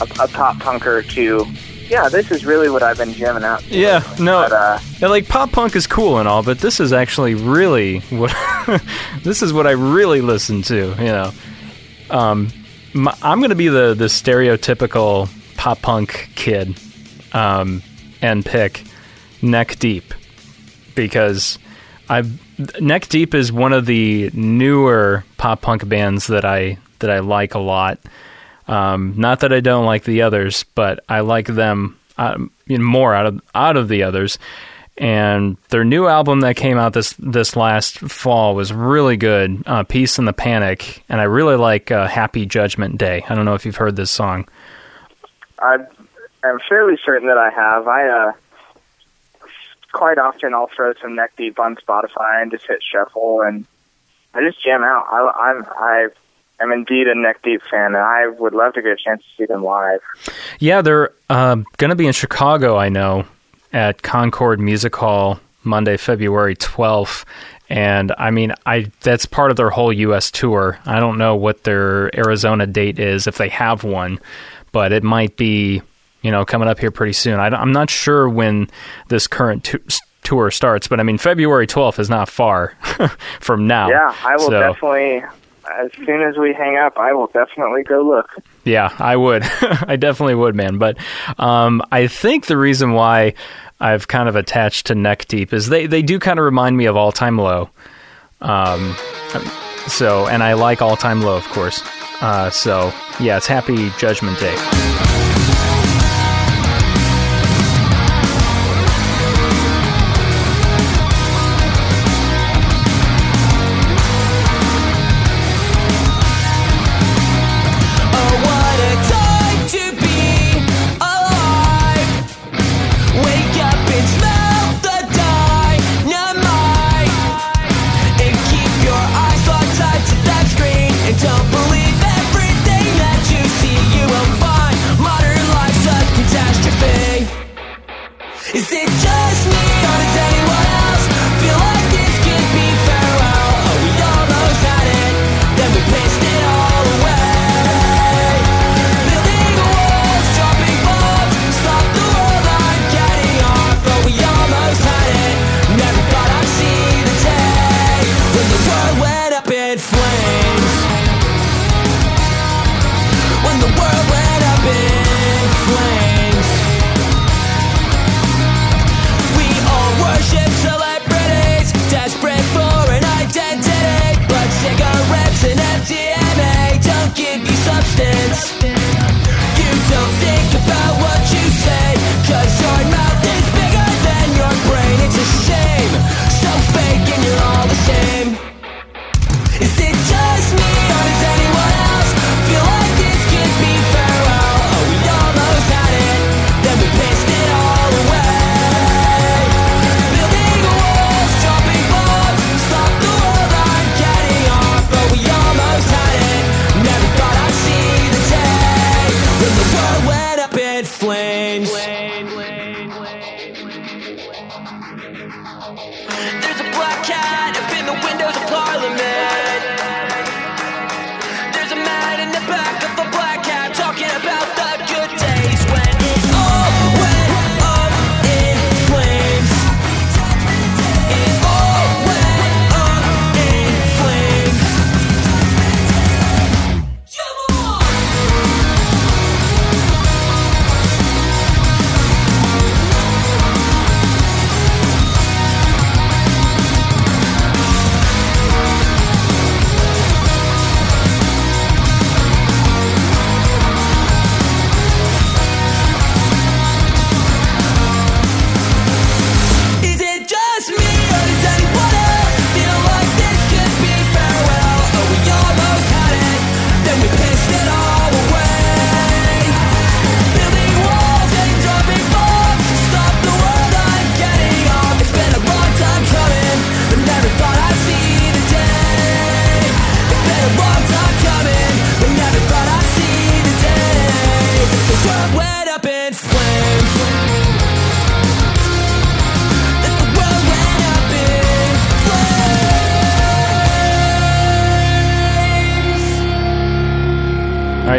a, a pop punker to. Yeah, this is really what I've been jamming out. to. yeah, no, But uh, yeah, like pop punk is cool and all, but this is actually really what (laughs) this is what I really listen to. You know, um, my, I'm going to be the the stereotypical pop punk kid, um, and pick Neck Deep because I Neck Deep is one of the newer pop punk bands that I that I like a lot. Um, not that I don't like the others, but I like them um, more out of out of the others. And their new album that came out this this last fall was really good, uh, "Peace and the Panic," and I really like uh, "Happy Judgment Day." I don't know if you've heard this song. I am fairly certain that I have. I uh, quite often I'll throw some neck deep on Spotify and just hit shuffle, and I just jam out. I, I'm I am indeed a neck deep fan, and I would love to get a chance to see them live. Yeah, they're uh, going to be in Chicago, I know, at Concord Music Hall Monday, February 12th. And I mean, I that's part of their whole U.S. tour. I don't know what their Arizona date is, if they have one, but it might be, you know, coming up here pretty soon. I, am not sure when this current tu- tour starts, but I mean, February 12th is not far (laughs) from now. Yeah, I will So- definitely. As soon as we hang up, I will definitely go look. Yeah, I would. (laughs) I definitely would, man. But um, I think the reason why I've kind of attached to Neck Deep is they, they do kind of remind me of All Time Low. Um, so, and I like All Time Low, of course. Uh, so, yeah, it's Happy Judgment Day.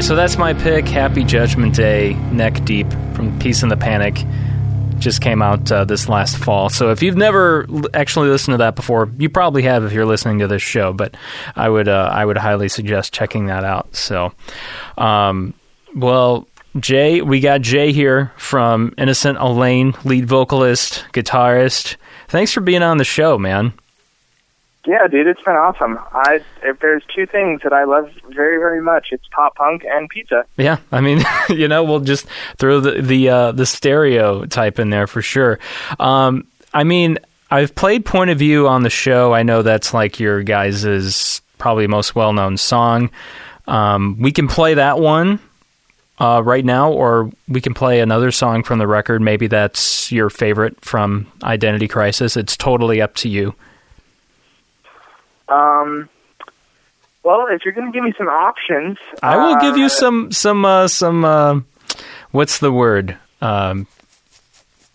Right, so that's my pick. Happy Judgment Day, Neck Deep from Peace and the Panic. Just came out uh, this last fall. So if you've never actually listened to that before, you probably have if you're listening to this show. But I would uh, I would highly suggest checking that out. So, um, well, Jay, we got Jay here from Innocent Elaine, lead vocalist, guitarist. Thanks for being on the show, man. Yeah, dude, it's been awesome. I if there's two things that I love very very much, it's pop punk and pizza. Yeah, I mean, (laughs) you know, we'll just throw the the uh, the stereotype in there for sure. Um, I mean, I've played Point of View on the show. I know that's like your guys' probably most well known song. Um, we can play that one uh, right now, or we can play another song from the record. Maybe that's your favorite from Identity Crisis. It's totally up to you. Um, well, if you're going to give me some options, I will give you uh, some some uh, some. Uh, what's the word? Um,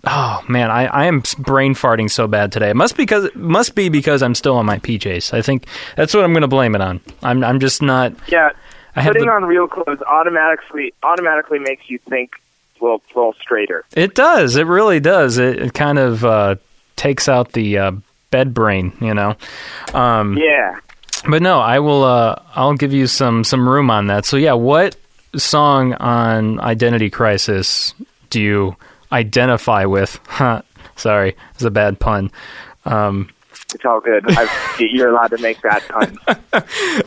oh man, I, I am brain farting so bad today. It must because it must be because I'm still on my PJs. I think that's what I'm going to blame it on. I'm I'm just not. Yeah, I have putting the, on real clothes automatically automatically makes you think a little, a little straighter. It does. It really does. It, it kind of uh, takes out the uh, bed brain. You know. Um, Yeah. But no, I will. Uh, I'll give you some some room on that. So yeah, what song on Identity Crisis do you identify with? Huh, (laughs) Sorry, it's a bad pun. Um, It's all good. I've, (laughs) you're allowed to make bad puns.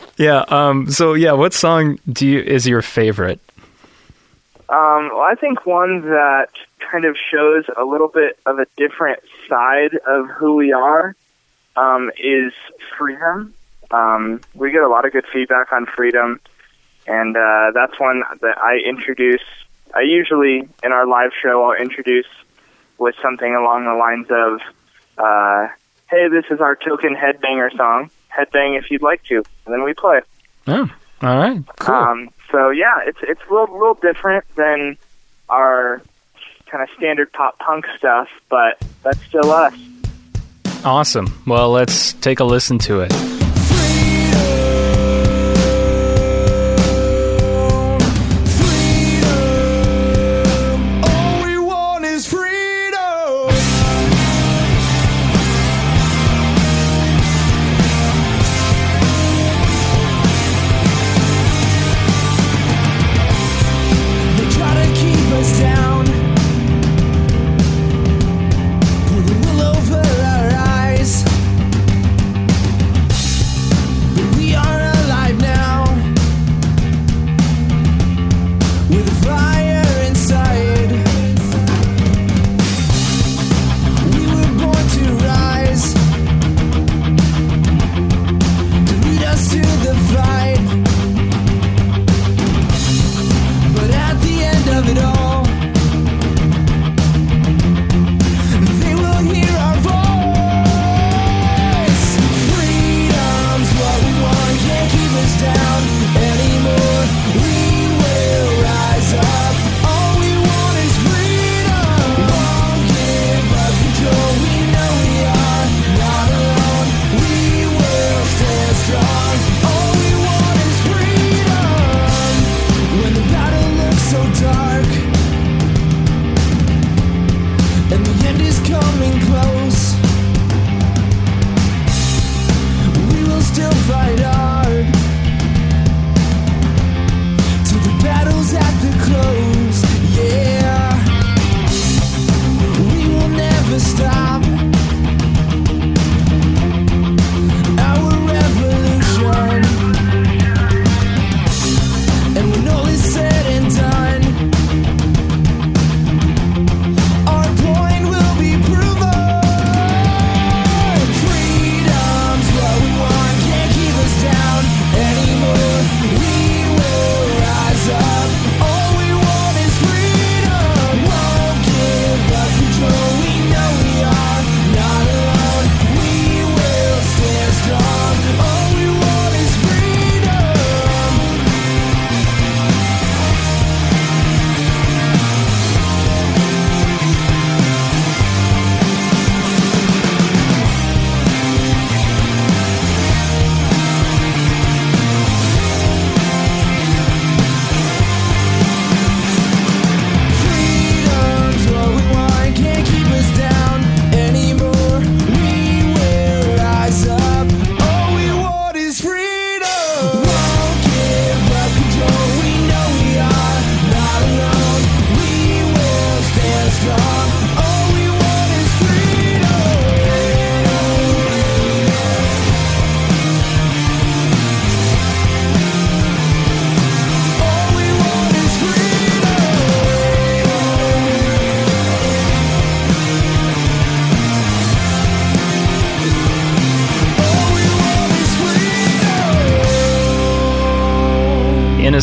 (laughs) yeah. Um, so yeah, what song do you is your favorite? Um, well, I think one that kind of shows a little bit of a different side of who we are um, is freedom. Um, we get a lot of good feedback on freedom, and uh, that's one that I introduce. I usually in our live show I'll introduce with something along the lines of, uh, "Hey, this is our token headbanger song. Headbang if you'd like to," and then we play. Oh, all right, cool. Um, so yeah, it's it's a little, little different than our kind of standard pop punk stuff, but that's still us. awesome. Well, let's take a listen to it.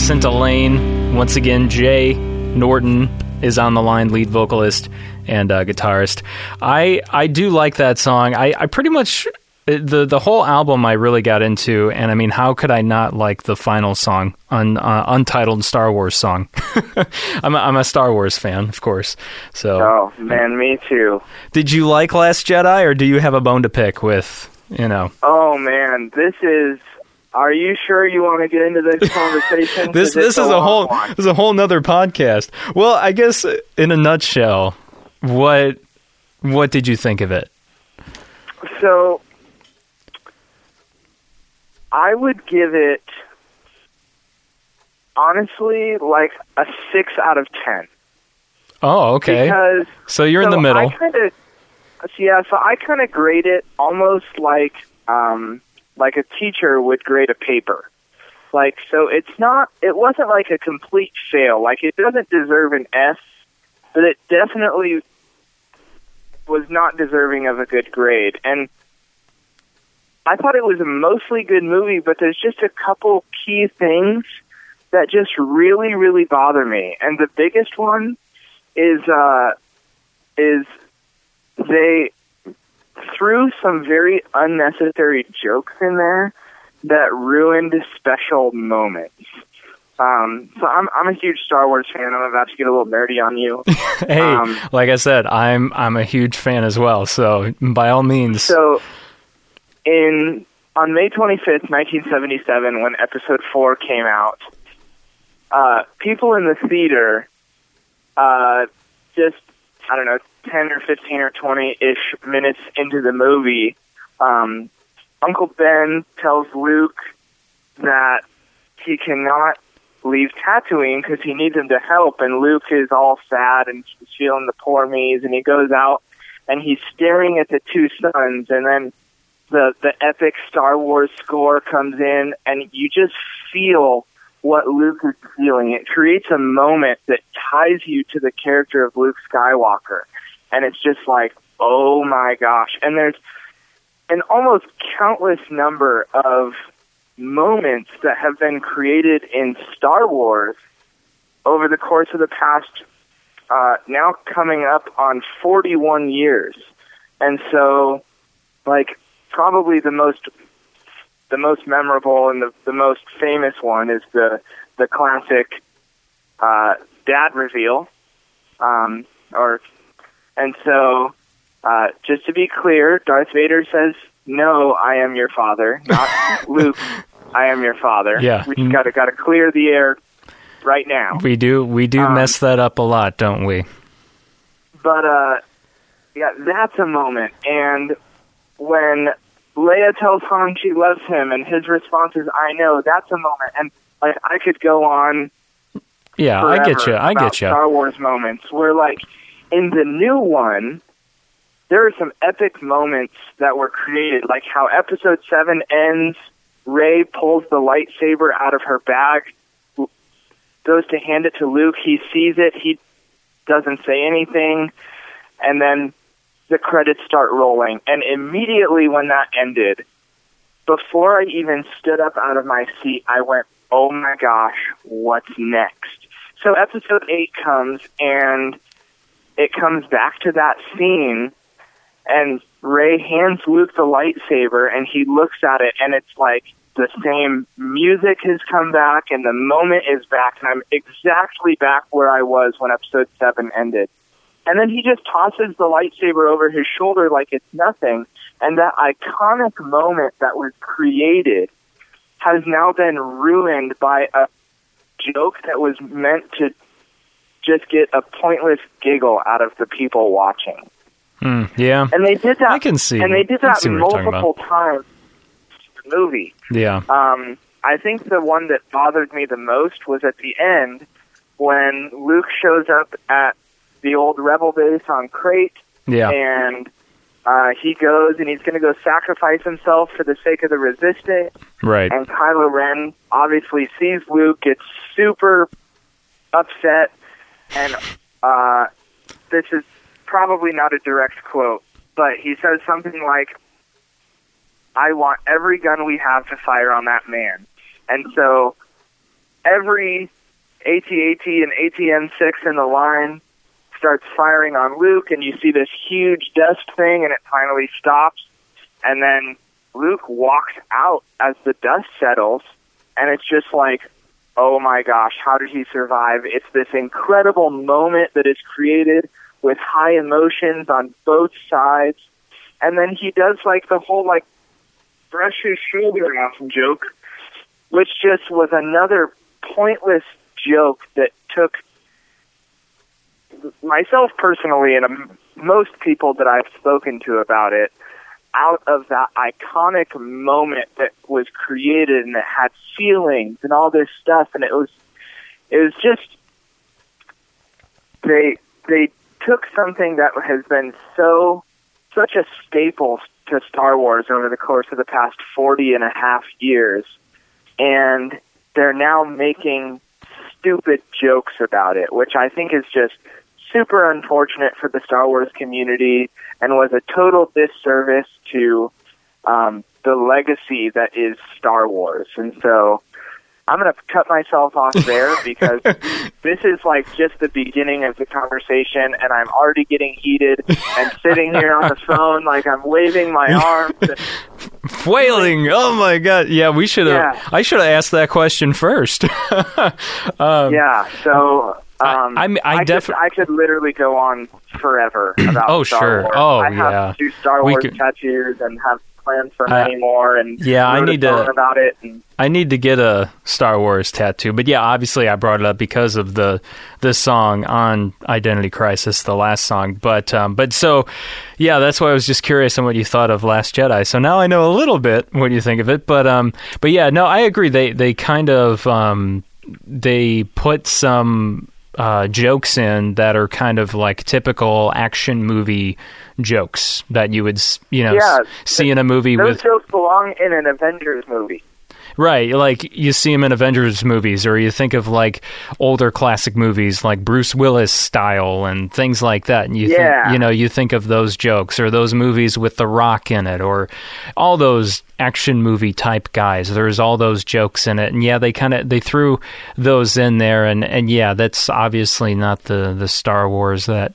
Innocent Elaine. Once again, Jay Norton is on the line, lead vocalist and uh, guitarist. I I do like that song. I, I pretty much the the whole album I really got into, and I mean, how could I not like the final song, un, uh, untitled Star Wars song? (laughs) I'm a, I'm a Star Wars fan, of course. So, Oh man, me too. did you like Last Jedi, or do you have a bone to pick with you know? Oh man, this is. Are you sure you want to get into this (laughs) conversation? This this is a whole one. this is a whole nother podcast. Well, I guess in a nutshell, what what did you think of it? So, I would give it honestly like a six out of ten. Oh, okay. Because So you're in the middle. I kind of, yeah. So I kind of grade it almost like, um, like a teacher would grade a paper. Like, so it's not. It wasn't like a complete fail. Like, it doesn't deserve an S, but it definitely was not deserving of a good grade. And I thought it was a mostly good movie, but there's just a couple key things that just really, really bother me. And the biggest one is uh, is they threw some very unnecessary jokes in there that ruined special moments. Um, so I'm I'm a huge Star Wars fan. I'm about to get a little nerdy on you. (laughs) hey, um, like I said, I'm I'm a huge fan as well. So by all means, So, in on May 25th, 1977, when Episode Four came out, uh, people in the theater, uh, just I don't know, 10 or 15 or 20 ish minutes into the movie, um, Uncle Ben tells Luke that he cannot leave Tatooine because he needs him to help, and Luke is all sad and he's feeling the poor me's, and he goes out and he's staring at the two suns, and then the the epic Star Wars score comes in, and you just feel what Luke is feeling. It creates a moment that ties you to the character of Luke Skywalker, and it's just like, oh my gosh! And there's an almost countless number of moments that have been created in Star Wars over the course of the past uh, now coming up on 41 years. And so, like, probably the most the most memorable and the, the most famous one is the the classic uh, dad reveal. Um, or and so, uh, just to be clear, Darth Vader says, "No, I am your father," not (laughs) Luke. I am your father. Yeah. we got to got to clear the air right now. we do we do um, mess that up a lot, don't we? But uh yeah, that's a moment. And when Leia tells Han she loves him and his response is I know, that's a moment. And like I could go on Yeah, I get you. I get you. Star Wars moments where like in the new one there are some epic moments that were created, like how episode seven ends, Rey pulls the lightsaber out of her bag, goes to hand it to Luke, he sees it, he doesn't say anything, and then the credits start rolling. And immediately when that ended, before I even stood up out of my seat, I went, oh my gosh, what's next? So episode 8 comes, and it comes back to that scene, and Rey hands Luke the lightsaber, and he looks at it, and it's like the same music has come back, and the moment is back, and I'm exactly back where I was when episode 7 ended. And then he just tosses the lightsaber over his shoulder like it's nothing. And that iconic moment that was created has now been ruined by a joke that was meant to just get a pointless giggle out of the people watching. Hmm, yeah. And they did that. I can see- And they did that see what you're talking multiple times the movie. Yeah. Um, I think the one that bothered me the most was at the end when Luke shows up at the old rebel base on Crait, Yeah. and uh, he goes and he's going to go sacrifice himself for the sake of the Resistance. Right. And Kylo Ren obviously sees Luke, gets super upset, and uh, this is probably not a direct quote, but he says something like, I want every gun we have to fire on that man. And so every AT-AT and AT-M6 in the line starts firing on Luke, and you see this huge dust thing, and it finally stops, and then Luke walks out as the dust settles, and it's just like, oh my gosh, how did he survive? It's this incredible moment that is created with high emotions on both sides, and then he does like the whole like brush his shoulder off joke, which just was another pointless joke that took myself personally and most people that I've spoken to about it out of that iconic moment that was created and it had feelings and all this stuff. And it was it was just they they took something that has been so such a staple to Star Wars over the course of the past 40 and a half years. And they're now making stupid jokes about it which I think is just super unfortunate for the Star Wars community and was a total disservice to um, the legacy that is Star Wars. And so I'm going to cut myself off (laughs) there because this is like just the beginning of the conversation, and I'm already getting heated and sitting here on the (laughs) phone like I'm waving my (laughs) arms. And, Flailing. Oh my god. Yeah, we should have. Yeah. I should have asked that question first. um, yeah, so um, I- I- I could, I could literally go on forever (clears throat) about Oh, Star sure. Wars. Oh, I have yeah. two Star Wars could- tattoos and have plans for many more. And Yeah, I need to- about it. And I need to get a Star Wars tattoo. But yeah, obviously I brought it up because of the the song on Identity Crisis, the last song. But um, but so yeah, that's why I was just curious on what you thought of Last Jedi. So now I know a little bit what you think of it. But um, but yeah, no, I agree. They they kind of um, they put some uh, jokes in that are kind of like typical action movie jokes that you would you know Yeah, see in a movie those with jokes belong in an Avengers movie. Right, like you see him in Avengers movies, or you think of like older classic movies, like Bruce Willis style and things like that. And you, Yeah. think, you know, you think of those jokes or those movies with The Rock in it, or all those action movie type guys. There's all those jokes in it, and yeah, they kind of they threw those in there, and and yeah, that's obviously not the the Star Wars that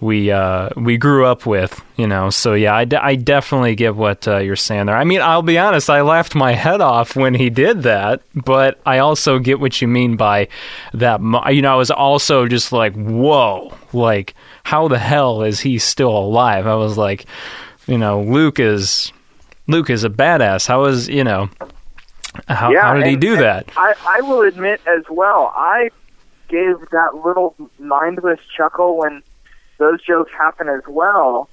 we uh, we grew up with, you know. So yeah, I, de- I definitely get what uh, you're saying there. I mean, I'll be honest, I laughed my head off when he did that, but I also get what you mean by that. Mo- you know, I was also just like, whoa, like how the hell is he still alive? I was like, you know, Luke is Luke is a badass. How is you know? How, yeah, how did he do that? I, I will admit as well, I gave that little mindless chuckle when those jokes happen as well.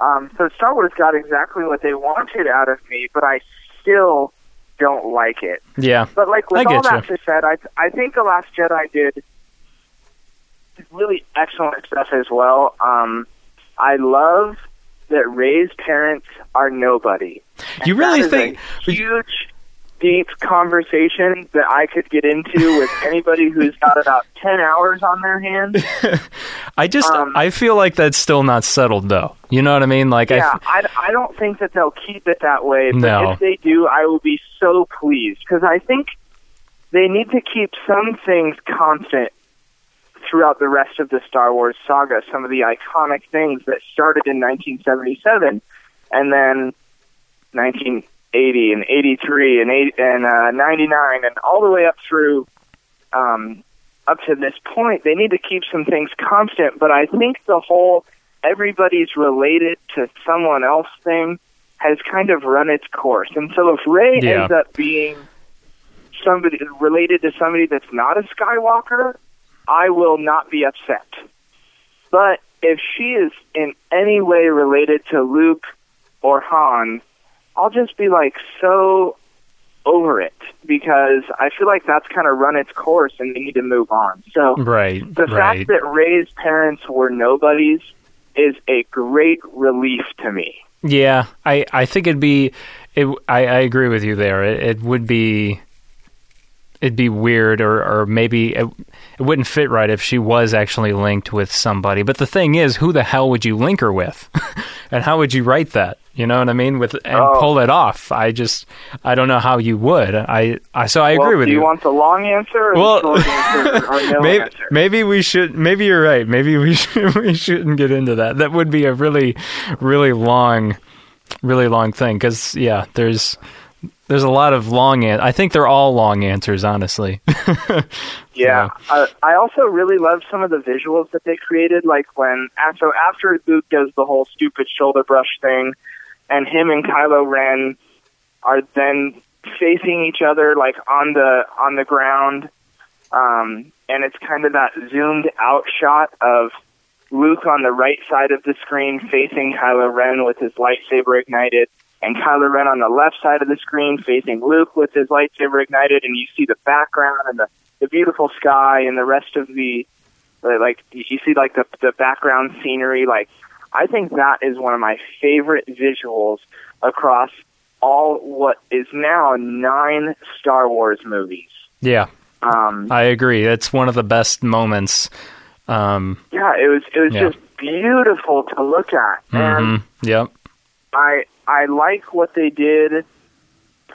Um, so Star Wars got exactly what they wanted out of me, but I still don't like it. Yeah, But like with I all that you. said, I I think the Last Jedi did really excellent stuff as well. Um, I love that Rey's parents are nobody. You really think- huge, deep conversation that I could get into with (laughs) anybody who's got about ten hours on their hands? (laughs) I just um, I feel like that's still not settled though. You know what I mean? Like I Yeah, I, I don't think that they'll keep it that way. But No. if they do, I will be so pleased because I think they need to keep some things constant throughout the rest of the Star Wars saga. Some of the iconic things that started in 1977 and then 1980 and 83 and 8 and uh, 99 and all the way up through um, up to this point. They need to keep some things constant, but I think the whole everybody's related to someone else thing has kind of run its course. And so if Rey Yeah. ends up being somebody related to somebody that's not a Skywalker, I will not be upset. But if she is in any way related to Luke or Han, I'll just be like so over it because I feel like that's kind of run its course and they need to move on. So right, the right. fact that Rey's parents were nobodies is a great relief to me. Yeah, I, I think it'd be, it, I, I agree with you there. It, it would be, it'd be weird, or, or maybe it, it wouldn't fit right if she was actually linked with somebody. But the thing is, who the hell would you link her with? (laughs) and how would you write that? You know what I mean? With and Oh. pull it off. I just I don't know how you would. I I so I agree well, with do you. you. want the long answer Well, answer no (laughs) maybe, answer? maybe we should. Maybe you're right. Maybe we (laughs) should, we shouldn't get into that. That would be a really, really long, really long thing. Because yeah, there's there's a lot of long. An- I think they're all long answers, honestly. (laughs) Yeah, uh, I also really love some of the visuals that they created. Like when so after Luke does the whole stupid shoulder brush thing, and him and Kylo Ren are then facing each other like on the on the ground, um, and it's kind of that zoomed out shot of Luke on the right side of the screen facing Kylo Ren with his lightsaber ignited, and Kylo Ren on the left side of the screen facing Luke with his lightsaber ignited, and you see the background and the, the beautiful sky and the rest of the like you you see like the the background scenery. Like I think that is one of my favorite visuals across all what is now nine Star Wars movies. yeah, Um, I agree. It's one of the best moments. Um, yeah, it was it was Yeah. just beautiful to look at, and mhm, Yep. I I like what they did.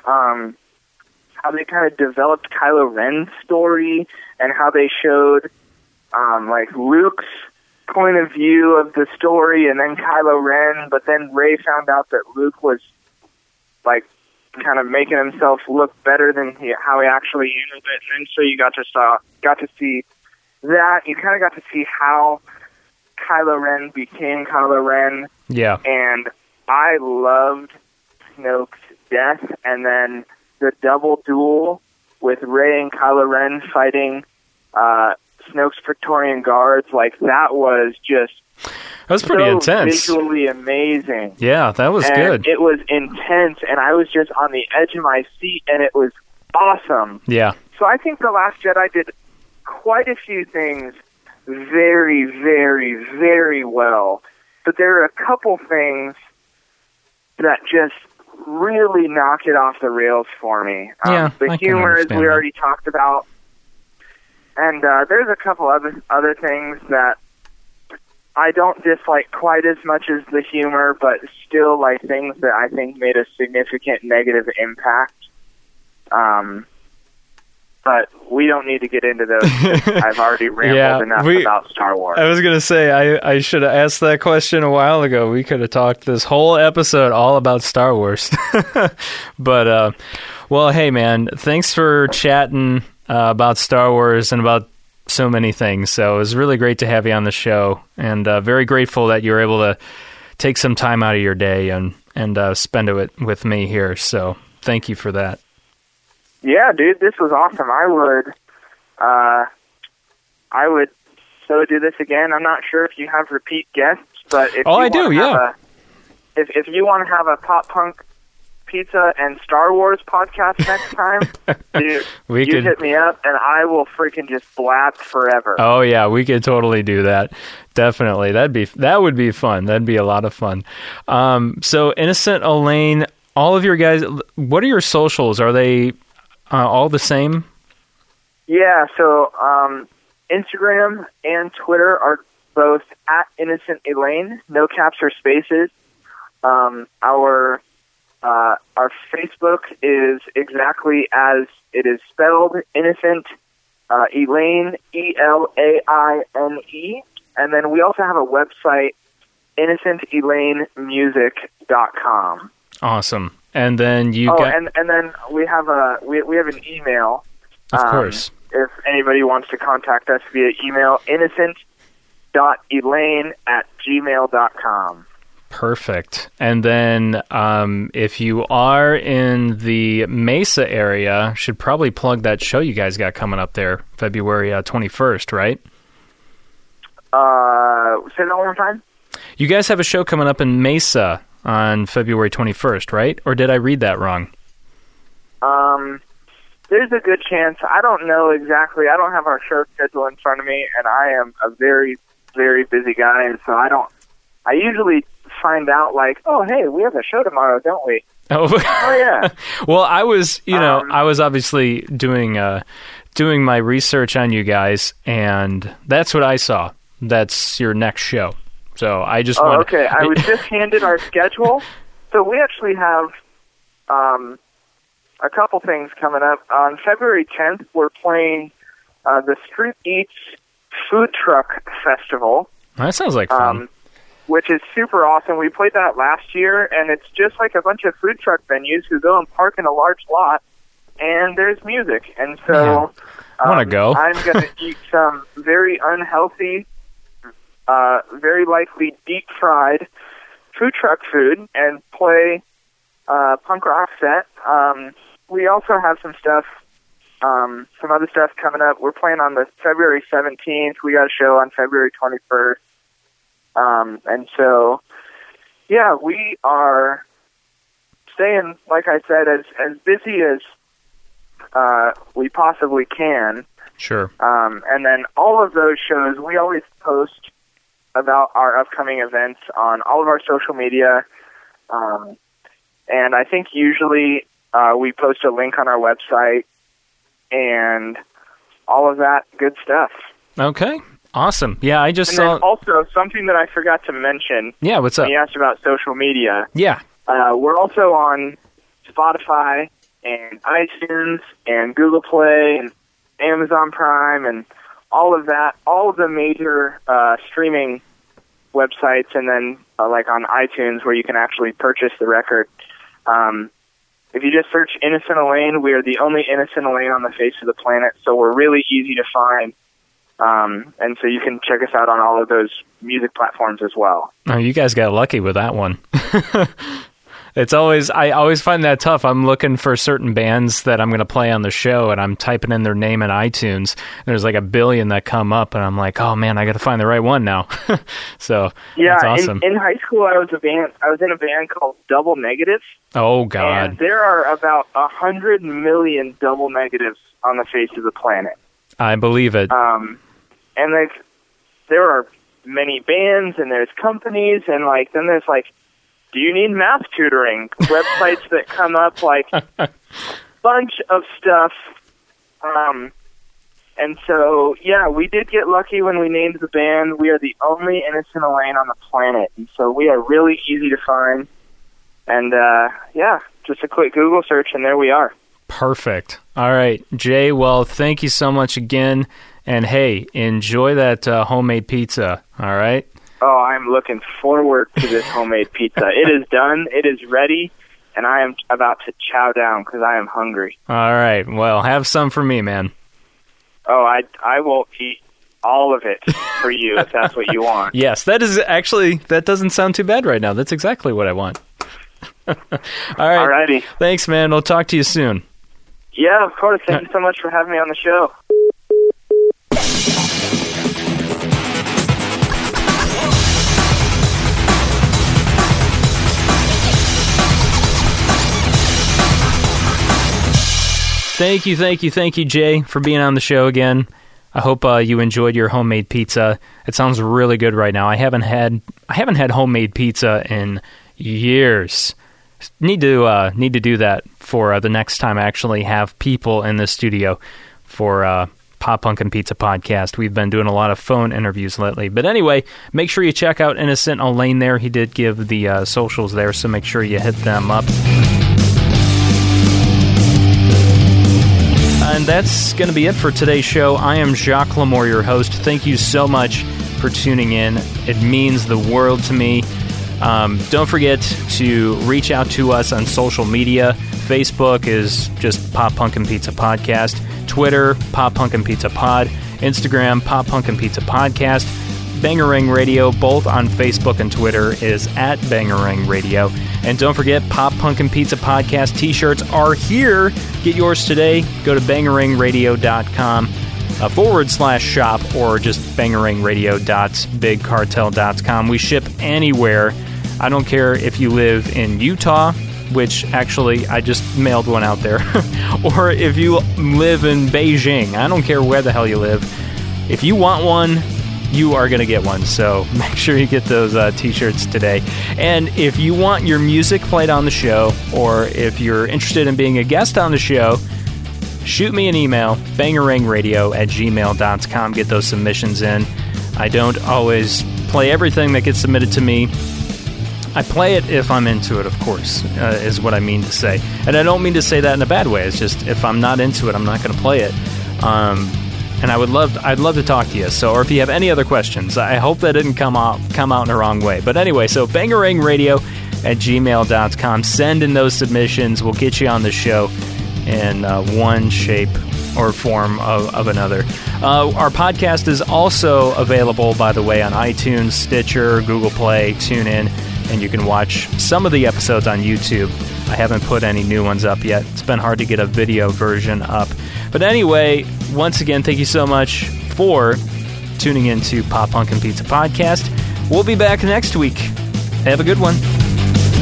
Um, how they kind of developed Kylo Ren's story and how they showed um, like Luke's point of view of the story, and then Kylo Ren. But then Rey found out that Luke was like kind of making himself look better than he, how he actually handled it. And so you got to saw got to see that. You kind of got to see how Kylo Ren became Kylo Ren Yeah. and I loved Snoke's death, and then the double duel with Rey and Kylo Ren fighting uh, Snoke's Praetorian guards. Like that was just That was pretty so intense. visually amazing. Yeah, that was and good. It was intense, and I was just on the edge of my seat, and it was awesome. yeah. So I think The Last Jedi did quite a few things very, very, very well. But there are a couple things that just really knock it off the rails for me. Um, Yeah, the I humor, as we that. already talked about, and uh, there's a couple other other things that I don't dislike quite as much as the humor, but still like things that I think made a significant negative impact. Um, but we don't need to get into those. (laughs) I've already rambled Yeah, enough we- about Star Wars. I was gonna say I, I should have asked that question a while ago. We could have talked this whole episode all about Star Wars. (laughs) but uh, well, hey man, thanks for chatting uh, about Star Wars and about so many things. So it was really great to have you on the show, and uh, very grateful that you were able to take some time out of your day and and uh, spend it with, with me here. So thank you for that. Yeah, dude, this was awesome. I would, uh, I would so do this again. I'm not sure if you have repeat guests, but if Oh, you I do, yeah. A, if if you want to have a pop punk pizza and Star Wars podcast next (laughs) time, dude, We you could- hit me up and I will freaking just blab forever. Oh yeah, we could totally do that. Definitely, that'd be that would be fun. That'd be a lot of fun. Um, so, innocent Elaine, all of your guys, what are your socials? Are they uh, all the same? Yeah, so um, Instagram and Twitter are both at Innocent Elaine, no caps or spaces. Um, our uh, our Facebook is exactly as it is spelled, Innocent uh, Elaine, E L A I N E, and then we also have a website, InnocentElaineMusic.com. Awesome. And then you Oh, got, and and then we have a we we have an email. of um, course. If anybody wants to contact us via email, innocent.elaine at gmail.com. Perfect. And then, um, if you are in the Mesa area, should probably plug that show you guys got coming up there, February twenty first, right? Uh, say that one more time. You guys have a show coming up in Mesa on February twenty first, right? Or did I read that wrong? Um, there's a good chance. I don't know exactly. I don't have our show schedule in front of me, and I am a very, very busy guy, and so I don't. I usually find out like, oh, hey, we have a show tomorrow, don't we? Oh, (laughs) Oh yeah. (laughs) well, I was, you know, Um, I was obviously doing uh, doing my research on you guys, and that's what I saw. That's your next show. So I just Oh, want. okay. I (laughs) was just handed our schedule, so we actually have um, a couple things coming up. On February 10th, we're playing uh, the Street Eats Food Truck Festival, that sounds like fun. um, which is super awesome. We played that last year, and it's just like a bunch of food truck venues who go and park in a large lot, and there's music. And so I wanna um, go. I'm going (laughs) to eat some very unhealthy, uh, very likely deep fried food truck food and play uh, punk rock set. Um, we also have some stuff, um, some other stuff coming up. We're playing on the February 17th. We got a show on February 21st. Um, and so, yeah, we are staying, like I said, as as busy as uh, we possibly can. sure. Um, and then all of those shows, we always post about our upcoming events on all of our social media. Um, and I think usually uh, we post a link on our website and all of that good stuff. Okay. Awesome. Yeah, I just And saw. also something that I forgot to mention yeah. What's up? you asked about social media. Yeah. Uh, we're also on Spotify and iTunes and Google Play and Amazon Prime and all of that, all of the major uh, streaming websites, and then uh, like on iTunes where you can actually purchase the record. Um, if you just search Innocent Elaine, we are the only Innocent Elaine on the face of the planet, so we're really easy to find. Um, and so you can check us out on all of those music platforms as well. Oh, you guys got lucky with that one. (laughs) it's always I always find that tough. I'm looking for certain bands that I'm going to play on the show, and I'm typing in their name in iTunes. There's like a billion that come up, and I'm like, oh man, I got to find the right one now. (laughs) so Yeah, awesome. in, in high school, I was a band. I was in a band called Double Negative, oh and god, there are about a hundred million double negatives on the face of the planet. I believe it. Um, and like, there are many bands, and there's companies, and like, then there's like, do you need math tutoring? Websites that come up like (laughs) bunch of stuff. Um, and so, yeah, we did get lucky when we named the band. We are the only Innocent Elaine on the planet, and so we are really easy to find. And uh, yeah, just a quick Google search, and there we are. Perfect. All right, Jay. Well, thank you so much again. And hey, enjoy that uh, homemade pizza. All right. Oh, I'm looking forward to this homemade pizza. It is done. It is ready, and I am about to chow down because I am hungry. All right. Well, have some for me, man. Oh, I I will eat all of it for you if that's what you (laughs) want. Yes, that is actually that doesn't sound too bad right now. That's exactly what I want. (laughs) All right. Alrighty. Thanks, man. We'll talk to you soon. Yeah, of course. Thank you so much for having me on the show. Thank you, thank you, thank you, Jay, for being on the show again. I hope uh, you enjoyed your homemade pizza. It sounds really good right now. I haven't had I haven't had homemade pizza in years. Need to uh, need to do that for uh, the next time I actually have people in the studio for uh, Pop Punk and Pizza podcast. We've been doing a lot of phone interviews lately, but anyway, make sure you check out Innocent Elaine. There, he did give the uh, socials there, so make sure you hit them up. And that's going to be it for today's show. I am Jacques Lamour, your host. Thank you so much for tuning in. It means the world to me. Um, don't forget to reach out to us on social media. Facebook is just Pop Punk and Pizza Podcast. Twitter, Pop Punk and Pizza Pod. Instagram, Pop Punk and Pizza Podcast. Bangerang Radio, both on Facebook and Twitter, is at Bangerang Radio. And don't forget, Pop Punk and Pizza Podcast t shirts are here. Get yours today. Go to bangerangradio.com uh, forward slash shop or just bangerangradio.bigcartel.com. We ship anywhere. I don't care if you live in Utah, which actually I just mailed one out there, (laughs) or if you live in Beijing. I don't care where the hell you live. If you want one, you are going to get one. So (laughs) make sure you get those uh, t shirts today. And if you want your music played on the show, or if you're interested in being a guest on the show, shoot me an email, bangerangradio at gmail.com. Get those submissions in. I don't always play everything that gets submitted to me. I play it if I'm into it, of course, uh, is what I mean to say. And I don't mean to say that in a bad way. It's just if I'm not into it, I'm not going to play it. Um, and I would love, I'd love to talk to you. So, or if you have any other questions, I hope that didn't come out, come out in the wrong way. But anyway, so bangerangradio at gmail.com. Send in those submissions. We'll get you on the show in uh, one shape or form of, of another. Uh, our podcast is also available, by the way, on iTunes, Stitcher, Google Play, TuneIn, and you can watch some of the episodes on YouTube. I haven't put any new ones up yet. It's been hard to get a video version up. But anyway, once again, thank you so much for tuning in to Pop Punk and Pizza Podcast. We'll be back next week. Have a good one.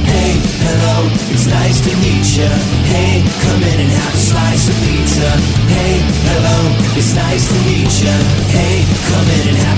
Hey, hello, it's nice to meet ya. Hey, come in and have a slice of pizza. Hey, hello, it's nice to meet ya. Hey, come in and have